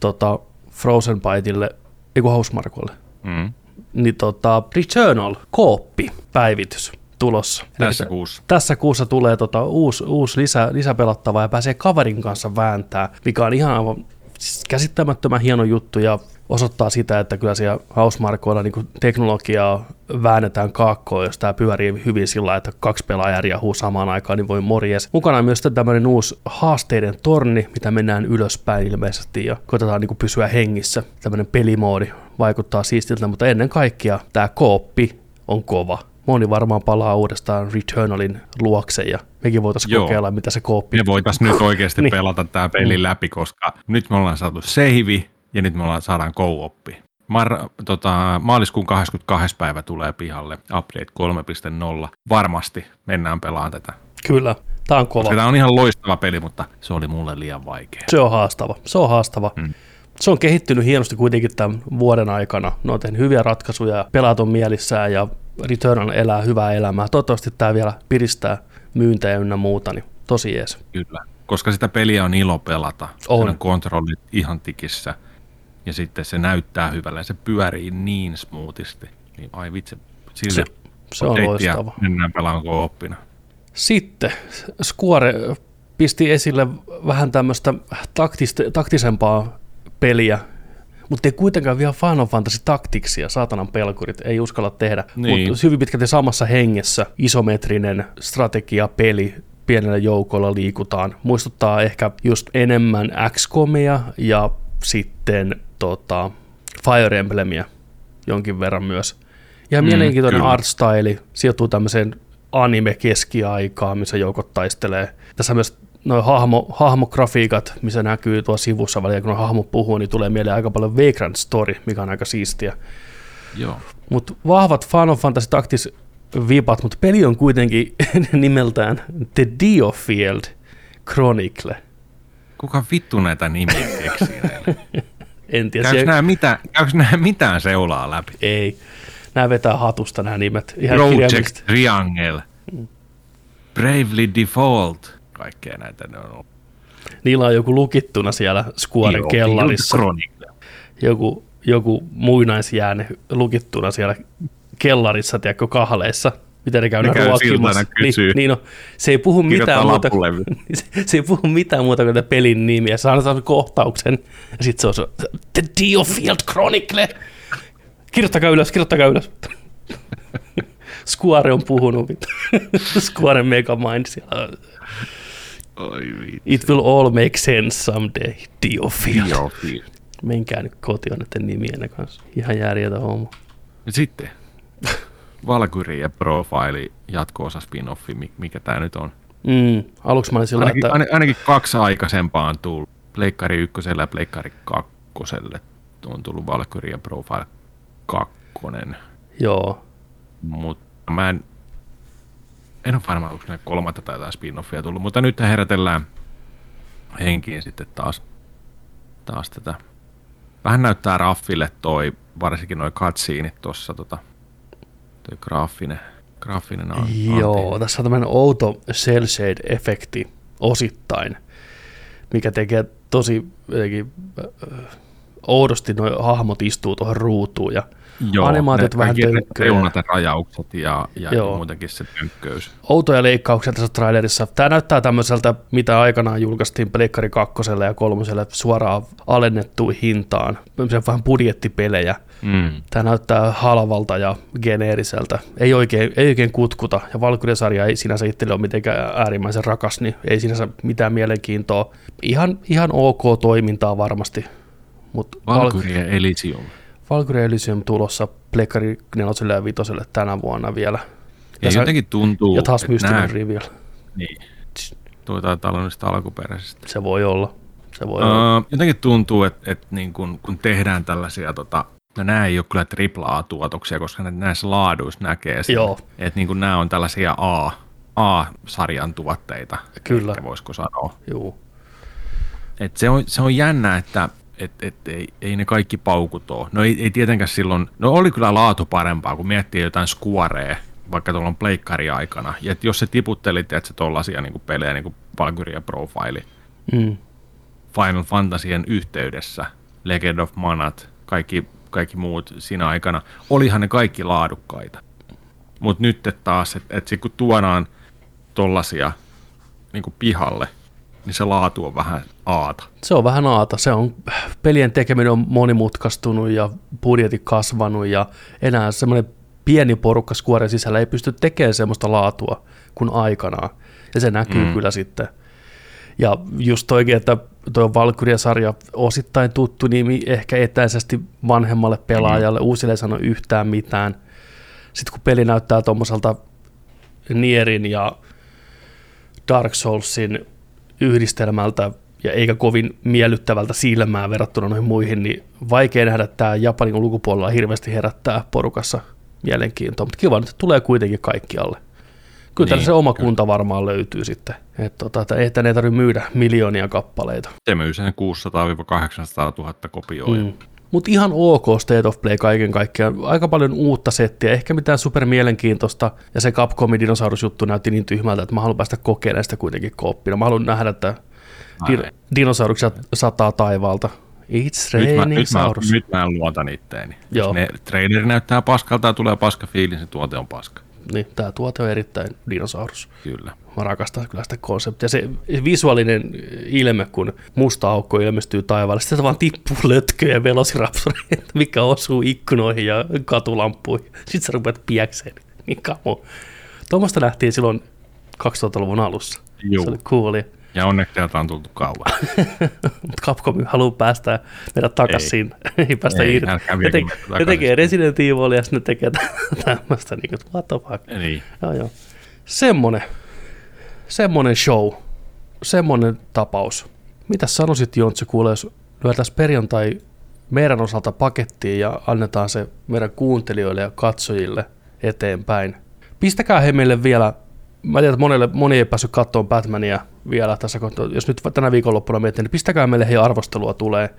Speaker 1: tota, Frozen Byteille, ei kun
Speaker 2: mm,
Speaker 1: Niin tota, Returnal, kooppi, päivitys tulossa.
Speaker 2: tässä
Speaker 1: Eli
Speaker 2: kuussa.
Speaker 1: tässä kuussa tulee tota, uusi, uusi lisä, lisäpelattava ja pääsee kaverin kanssa vääntää, mikä on ihan aivan käsittämättömän hieno juttu ja osoittaa sitä, että kyllä siellä hausmarkoilla niin teknologiaa väännetään kaakkoon, jos tämä pyörii hyvin sillä että kaksi pelaajaa riahuu samaan aikaan, niin voi morjes. Mukana on myös tämmöinen uusi haasteiden torni, mitä mennään ylöspäin ilmeisesti ja koitetaan niin pysyä hengissä. Tämmöinen pelimoodi vaikuttaa siistiltä, mutta ennen kaikkea tämä kooppi on kova. Moni varmaan palaa uudestaan Returnalin luokse ja mekin voitaisiin
Speaker 2: Joo.
Speaker 1: kokeilla, mitä se kooppi
Speaker 2: Me voitaisiin nyt oikeasti
Speaker 1: niin.
Speaker 2: pelata tämä peli läpi, koska nyt me ollaan saatu seivi ja nyt me ollaan, saadaan co-oppi. Mar, tota, maaliskuun 22. päivä tulee pihalle update 3.0. Varmasti mennään pelaamaan tätä.
Speaker 1: Kyllä, tämä on kova.
Speaker 2: Tämä on ihan loistava peli, mutta se oli mulle liian vaikea.
Speaker 1: Se on haastava. Se on haastava. Hmm. Se on kehittynyt hienosti kuitenkin tämän vuoden aikana. Ne on tehnyt hyviä ratkaisuja, pelaat on mielissään ja Returnal elää hyvää elämää. Toivottavasti tämä vielä piristää myyntejä ynnä muuta, niin tosi jees.
Speaker 2: Kyllä, koska sitä peliä on ilo pelata.
Speaker 1: On.
Speaker 2: on kontrollit ihan tikissä ja sitten se näyttää hyvällä ja se pyörii niin smoothisti. Niin ai vitsi, sille
Speaker 1: Se, se on loistava.
Speaker 2: Mennään pelaan oppina.
Speaker 1: Sitten Square pisti esille vähän tämmöistä taktiste, taktisempaa peliä, mutta ei kuitenkaan vielä Final Fantasy Tacticsia, saatanan pelkurit, ei uskalla tehdä.
Speaker 2: Niin.
Speaker 1: Mutta hyvin pitkälti samassa hengessä isometrinen strategiapeli, pienellä joukolla liikutaan. Muistuttaa ehkä just enemmän XCOMia ja sitten tota, Fire Emblemia jonkin verran myös. Ihan
Speaker 2: Mm,
Speaker 1: mielenkiintoinen
Speaker 2: kyllä.
Speaker 1: art style, sijoittuu tämmöiseen anime-keskiaikaan, missä joukot taistelee. Tässä myös noin hahmo, hahmografiikat, missä näkyy tuo sivussa välillä, kun hahmo puhuu, niin tulee mieleen aika paljon Vagrant Story, mikä on aika siistiä.
Speaker 2: Joo.
Speaker 1: Mutta vahvat Final Fantasy Tactics vipat, mutta peli on kuitenkin nimeltään The Diofield Chronicle.
Speaker 2: Kuka vittu näitä nimiä keksii?
Speaker 1: En tiedä,
Speaker 2: Käykö nämä mitään, käykö nämä mitään seulaa läpi?
Speaker 1: ei. Nämä vetää hatusta nämä nimet. Ihan
Speaker 2: Project. Triangle, Bravely Default, kaikkea näitä ne on ollut.
Speaker 1: Niillä on joku lukittuna siellä Squaren
Speaker 2: Joo,
Speaker 1: kellarissa. Joku, joku muinaisjääne lukittuna siellä kellarissa, tiedätkö, kahleissa. Miten ne käy
Speaker 2: Ne käy
Speaker 1: ruokkimassa. Niin, niin no, se ei puhu mitään muuta, se, se ei puhu mitään muuta kuin pelin nimiä. Se antaa kohtauksen ja sitten se on se The Diofield Chronicle. Kirjoittakaa ylös, kirjoittakaa ylös. Square on puhunut. Square Megamind siellä.
Speaker 2: Oi.
Speaker 1: It will all make sense someday. Diofield.
Speaker 2: Joo,
Speaker 1: Menkää nyt kotiin näiden nimien kanssa. Ihan järjetä homma.
Speaker 2: Sitten Valkyrie Profile jatko-osa spin-offi, mi- mikä tämä nyt on.
Speaker 1: Mm, aluksi mä olin sillä,
Speaker 2: Ainakin,
Speaker 1: että
Speaker 2: ain- ainakin kaksi aikaisempaa on tullut. Pleikkari ykköselle ja Pleikkari kakkoselle on tullut Valkyrie Profile kakkonen.
Speaker 1: joo,
Speaker 2: Mutta mä en, en ole varma, onko ne kolmatta tai jotain spin-offia tullut, mutta nyt herätellään henkiin sitten taas, taas tätä. Vähän näyttää Raffille toi, varsinkin noi cutsceneit tuossa, tota, toi graafinen, graafinen an-
Speaker 1: joo,
Speaker 2: anti.
Speaker 1: tässä on tämmöinen outo cell shade-efekti osittain, mikä tekee tosi jotenkin, äh, oudosti nuo hahmot istuu tuohon ruutuun ja
Speaker 2: Joo,
Speaker 1: animaatiot
Speaker 2: ne
Speaker 1: vähän
Speaker 2: reunat ja rajaukset ja, ja,
Speaker 1: Joo.
Speaker 2: muutenkin se tönkköys.
Speaker 1: outoja leikkauksia tässä trailerissa. Tämä näyttää tämmöiseltä, mitä aikanaan julkaistiin Pleikkari kakkoselle ja kolmoselle suoraan alennettuun hintaan. Se vähän budjettipelejä.
Speaker 2: Mm.
Speaker 1: Tämä näyttää halvalta ja geneeriseltä. Ei oikein, ei oikein kutkuta. Ja Valkyrie-sarja ei sinänsä itselle ole mitenkään äärimmäisen rakas, niin ei sinänsä mitään mielenkiintoa. Ihan, ihan ok toimintaa varmasti. Mutta
Speaker 2: Valkyrie Elysium.
Speaker 1: Valkyrie Elysium tulossa Pleikkari 4 ja 5 tänä vuonna vielä.
Speaker 2: Ja
Speaker 1: se-
Speaker 2: jotenkin tuntuu,
Speaker 1: ja taas mystinen
Speaker 2: nää-. Niin. Tuo taitaa olla niistä alkuperäisistä.
Speaker 1: Se voi olla. Se voi olla.
Speaker 2: Uh, jotenkin tuntuu, että, että niin kun, kun tehdään tällaisia, tota, no nämä ei ole kyllä AAA-tuotoksia, koska nä- näissä laaduissa näkee sen,
Speaker 1: Joo.
Speaker 2: että niin kun nämä on tällaisia A, A-sarjan tuotteita,
Speaker 1: Kyllä.
Speaker 2: voisiko sanoa.
Speaker 1: Juu.
Speaker 2: Et se, on, se on jännä, että et, et, ei, ei ne kaikki paukut ole. No ei, ei tietenkään silloin, no oli kyllä laatu parempaa, kun miettii jotain Squarea, vaikka tuolla on pleikkari aikana. Ja et jos se tiputteli, että se tollasia niin pelejä, niin kuin Valkyria Profile,
Speaker 1: Mm.
Speaker 2: Final Fantasien yhteydessä, Legend of Manat, kaikki, kaikki muut siinä aikana, olihan ne kaikki laadukkaita. Mutta nyt taas, että et sit kun tuodaan tollasia niin pihalle, niin se laatu on vähän aata.
Speaker 1: Se on vähän aata. Se on, pelien tekeminen on monimutkaistunut ja budjetti kasvanut ja enää semmoinen pieni porukka Squaren sisällä ei pysty tekemään semmoista laatua kuin aikanaan. Ja se näkyy mm. kyllä sitten. Ja just toikin, että tuo Valkyria-sarja osittain tuttu nimi, ehkä etäisesti vanhemmalle pelaajalle, mm. uusille ei sano yhtään mitään. Sitten kun peli näyttää tuommoiselta Nierin ja Dark Soulsin yhdistelmältä ja eikä kovin miellyttävältä silmää verrattuna noihin muihin, niin vaikea nähdä, että tämä Japanin ulkopuolella hirveästi herättää porukassa mielenkiintoa, mutta kiva, että tulee kuitenkin kaikkialle. Kyllä niin, se oma
Speaker 2: kyllä.
Speaker 1: kunta varmaan löytyy sitten, että tota, että ei tänne tarvitse myydä miljoonia kappaleita.
Speaker 2: Se myy sen 600-800 000 kopioa. Mm.
Speaker 1: Mutta ihan ok State of Play kaiken kaikkiaan. Aika paljon uutta settiä, ehkä mitään super mielenkiintoista. Ja se Capcomin dinosaurusjuttu näytti niin tyhmältä, että mä haluan päästä kokeilemaan sitä kuitenkin kooppina. Mä haluan nähdä, että din- dinosauruksia sataa taivaalta. It's
Speaker 2: Nyt, mä,
Speaker 1: raining
Speaker 2: nyt, mä, nyt mä en luota itteeni.
Speaker 1: Joo.
Speaker 2: Jos ne traileri näyttää paskalta ja tulee paska fiilis, niin tuote on paska.
Speaker 1: Niin, tää tuote on erittäin dinosaurus.
Speaker 2: Kyllä.
Speaker 1: Mä rakastan kyllä sitä konseptia. Se visuaalinen ilme, kun musta aukko ilmestyy taivaalle, sitten vaan tippuu lötköjä velociraptoreita, mikä osuu ikkunoihin ja katulampuihin. Sitten sä rupeat piäkseen. Niin kamo. Tuommoista nähtiin silloin 2000-luvun alussa.
Speaker 2: Juu.
Speaker 1: Se oli coolia.
Speaker 2: Ja onneksi täältä on tultu kauan.
Speaker 1: Mutta Capcom haluaa päästä meidät takaisin. Ei, ei päästä
Speaker 2: Ei,
Speaker 1: irti.
Speaker 2: älkää
Speaker 1: Ne, tekee Resident Evil ja sitten ne tekee tämmöistä, niin kuin, what the fuck.
Speaker 2: niin.
Speaker 1: Joo, joo. Semmonen, semmonen show, semmonen tapaus. Mitä sanoisit Jontse, kuule, jos lyötäisiin perjantai meidän osalta pakettiin ja annetaan se meidän kuuntelijoille ja katsojille eteenpäin. Pistäkää he meille vielä, mä tiedän, että monelle, moni ei päässyt katsomaan Batmania vielä tässä kohtaa. Jos nyt tänä viikonloppuna miettii, niin pistäkää meille he arvostelua tulee.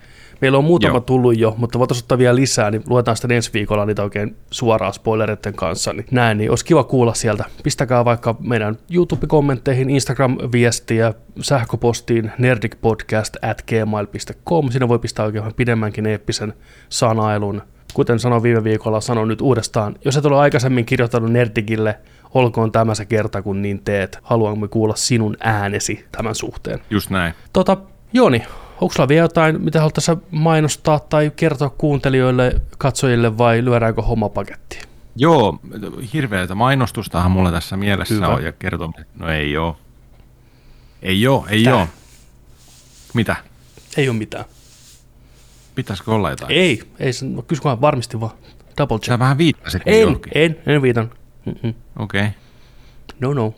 Speaker 1: Meillä on muutama
Speaker 2: Joo.
Speaker 1: tullut jo, mutta voitaisiin ottaa vielä lisää, niin luetaan sitten ensi viikolla niitä oikein suoraan spoilereiden kanssa. Niin näin, niin olisi kiva kuulla sieltä. Pistäkää vaikka meidän YouTube-kommentteihin, Instagram-viestiä, sähköpostiin nerdicpodcast at gmail.com. Siinä voi pistää oikein vähän pidemmänkin eeppisen sanailun. Kuten sanoin viime viikolla, sanon nyt uudestaan. Jos et ole aikaisemmin kirjoittanut Nerdigille, olkoon tämä se kerta, kun niin teet. Haluamme kuulla sinun äänesi tämän suhteen.
Speaker 2: Just näin.
Speaker 1: Tota, Joni, onko sulla vielä jotain, mitä haluat tässä mainostaa tai kertoa kuuntelijoille, katsojille vai lyödäänkö homma pakettiin?
Speaker 2: Joo, hirveätä mainostustahan mulla tässä mielessä
Speaker 1: Hyvä.
Speaker 2: on ja kertomista. No ei oo. Ei oo, ei
Speaker 1: Tää.
Speaker 2: oo. Mitä?
Speaker 1: Ei ole mitään.
Speaker 2: Pitäisikö olla jotain?
Speaker 1: Ei, ei, se- no, kysy vaan varmisti vaan. Double
Speaker 2: Sä
Speaker 1: check.
Speaker 2: vähän viittasit
Speaker 1: En,
Speaker 2: johonkin.
Speaker 1: en, en viitan.
Speaker 2: Okei. Okay.
Speaker 1: No, no.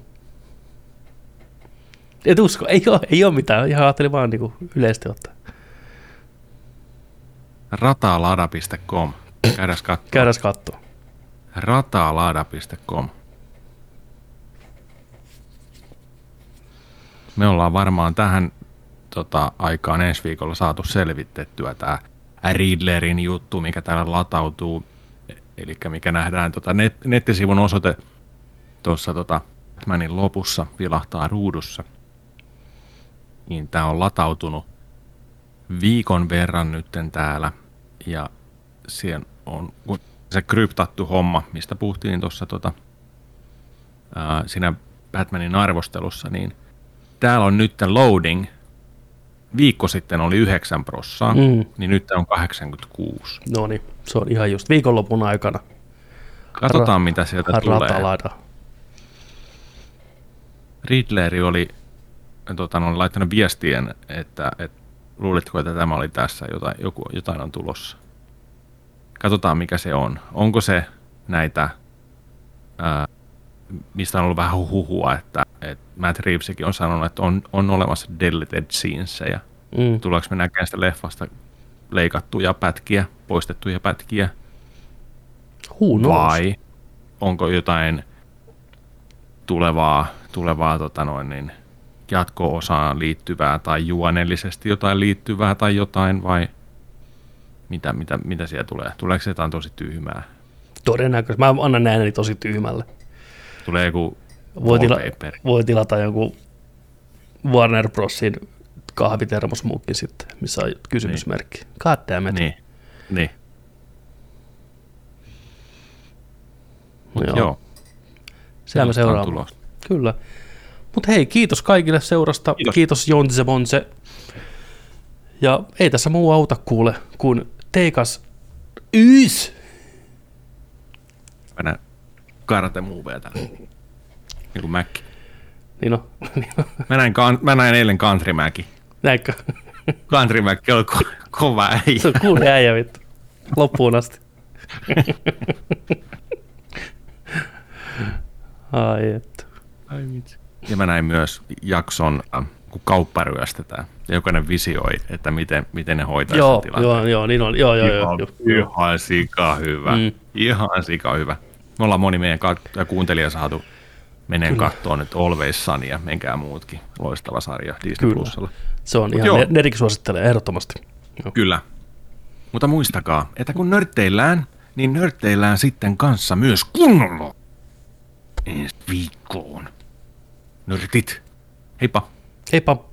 Speaker 1: Et usko, ei ole, ei ole mitään. Ihan ajattelin vaan niin yleisesti ottaa.
Speaker 2: Ratalada.com. Käydäs katsoa.
Speaker 1: Käydään katsoa.
Speaker 2: Ratalada.com. Me ollaan varmaan tähän tota, aikaan ensi viikolla saatu selvitettyä tämä Riddlerin juttu, mikä täällä latautuu. Eli mikä nähdään tota net, nettisivun osoite tuossa tota, Batmanin lopussa vilahtaa ruudussa. Niin tämä on latautunut viikon verran nytten täällä. Ja siellä on se kryptattu homma, mistä puhuttiin tuossa tota, ää, siinä Batmanin arvostelussa, niin täällä on nyt loading. Viikko sitten oli 9 prossaa,
Speaker 1: Mm.
Speaker 2: niin nyt on 86.
Speaker 1: No niin, se on ihan just viikonlopun aikana.
Speaker 2: Katsotaan, mitä sieltä tulee.
Speaker 1: Ratalada.
Speaker 2: Riddleri oli tota, no, laittanut viestien, että, että luulitko, että tämä oli tässä, jotain, joku, jotain on tulossa. Katsotaan, mikä se on. Onko se näitä, ää, mistä on ollut vähän huhua, että, että Matt Reevesikin on sanonut, että on, on olemassa deleted scenesejä.
Speaker 1: Mm.
Speaker 2: Tuleeko me näkemään sitä leffasta leikattuja pätkiä, poistettuja pätkiä, vai onko jotain tulevaa, tulevaa tota noin, niin jatko-osaan liittyvää tai juonellisesti jotain liittyvää tai jotain vai mitä, mitä, mitä siellä tulee? Tuleeko se jotain tosi tyhmää?
Speaker 1: Todennäköisesti. Mä annan ääneni tosi tyhmälle.
Speaker 2: Tulee joku
Speaker 1: Voi, tila, voi tilata jonkun Warner Brosin kahvitermosmuukin sitten, missä on kysymysmerkki. Niin. God damn it.
Speaker 2: Niin, niin.
Speaker 1: No joo.
Speaker 2: Joo.
Speaker 1: Siellä me seuraamme. Kyllä. Mutta hei, kiitos kaikille seurasta. Kiitos,
Speaker 2: Kiitos.
Speaker 1: Jonse Bonse. Ja ei tässä muu auta kuule, kun teikas yys.
Speaker 2: Mä näen karate moveja täällä. Niin kuin Mäkki.
Speaker 1: Niin on, niin on.
Speaker 2: Mä näin, kan- mä näin eilen Country Mäki.
Speaker 1: Näinkö?
Speaker 2: Country Mäki on ko- kova äijä.
Speaker 1: Se on kuuli äijä vittu. Loppuun asti. Ai että.
Speaker 2: Ai vitsi. Ja mä näin myös jakson, äh, kun kauppa ryöstetään. Ja jokainen visioi, että miten, miten ne hoitaa
Speaker 1: Joo,
Speaker 2: sen tilanteen.
Speaker 1: joo, joo, niin on. Joo, joo, joo.
Speaker 2: Ihan,
Speaker 1: joo.
Speaker 2: ihan sika hyvä.
Speaker 1: Mm.
Speaker 2: Ihan sika hyvä. Me ollaan moni meidän kat- kuuntelija saatu meneen kattoon nyt Always Sun ja menkää muutkin. Loistava sarja Disney
Speaker 1: Kyllä.
Speaker 2: Plusalla.
Speaker 1: Se on
Speaker 2: Mut
Speaker 1: ihan,
Speaker 2: joo.
Speaker 1: Nerikin suosittelee ehdottomasti. Joo.
Speaker 2: Kyllä. Mutta muistakaa, että kun nörtteillään, niin nörtteillään sitten kanssa myös kunnolla. Ensi viikkoon. Nörtit. Heippa.
Speaker 1: Heippa.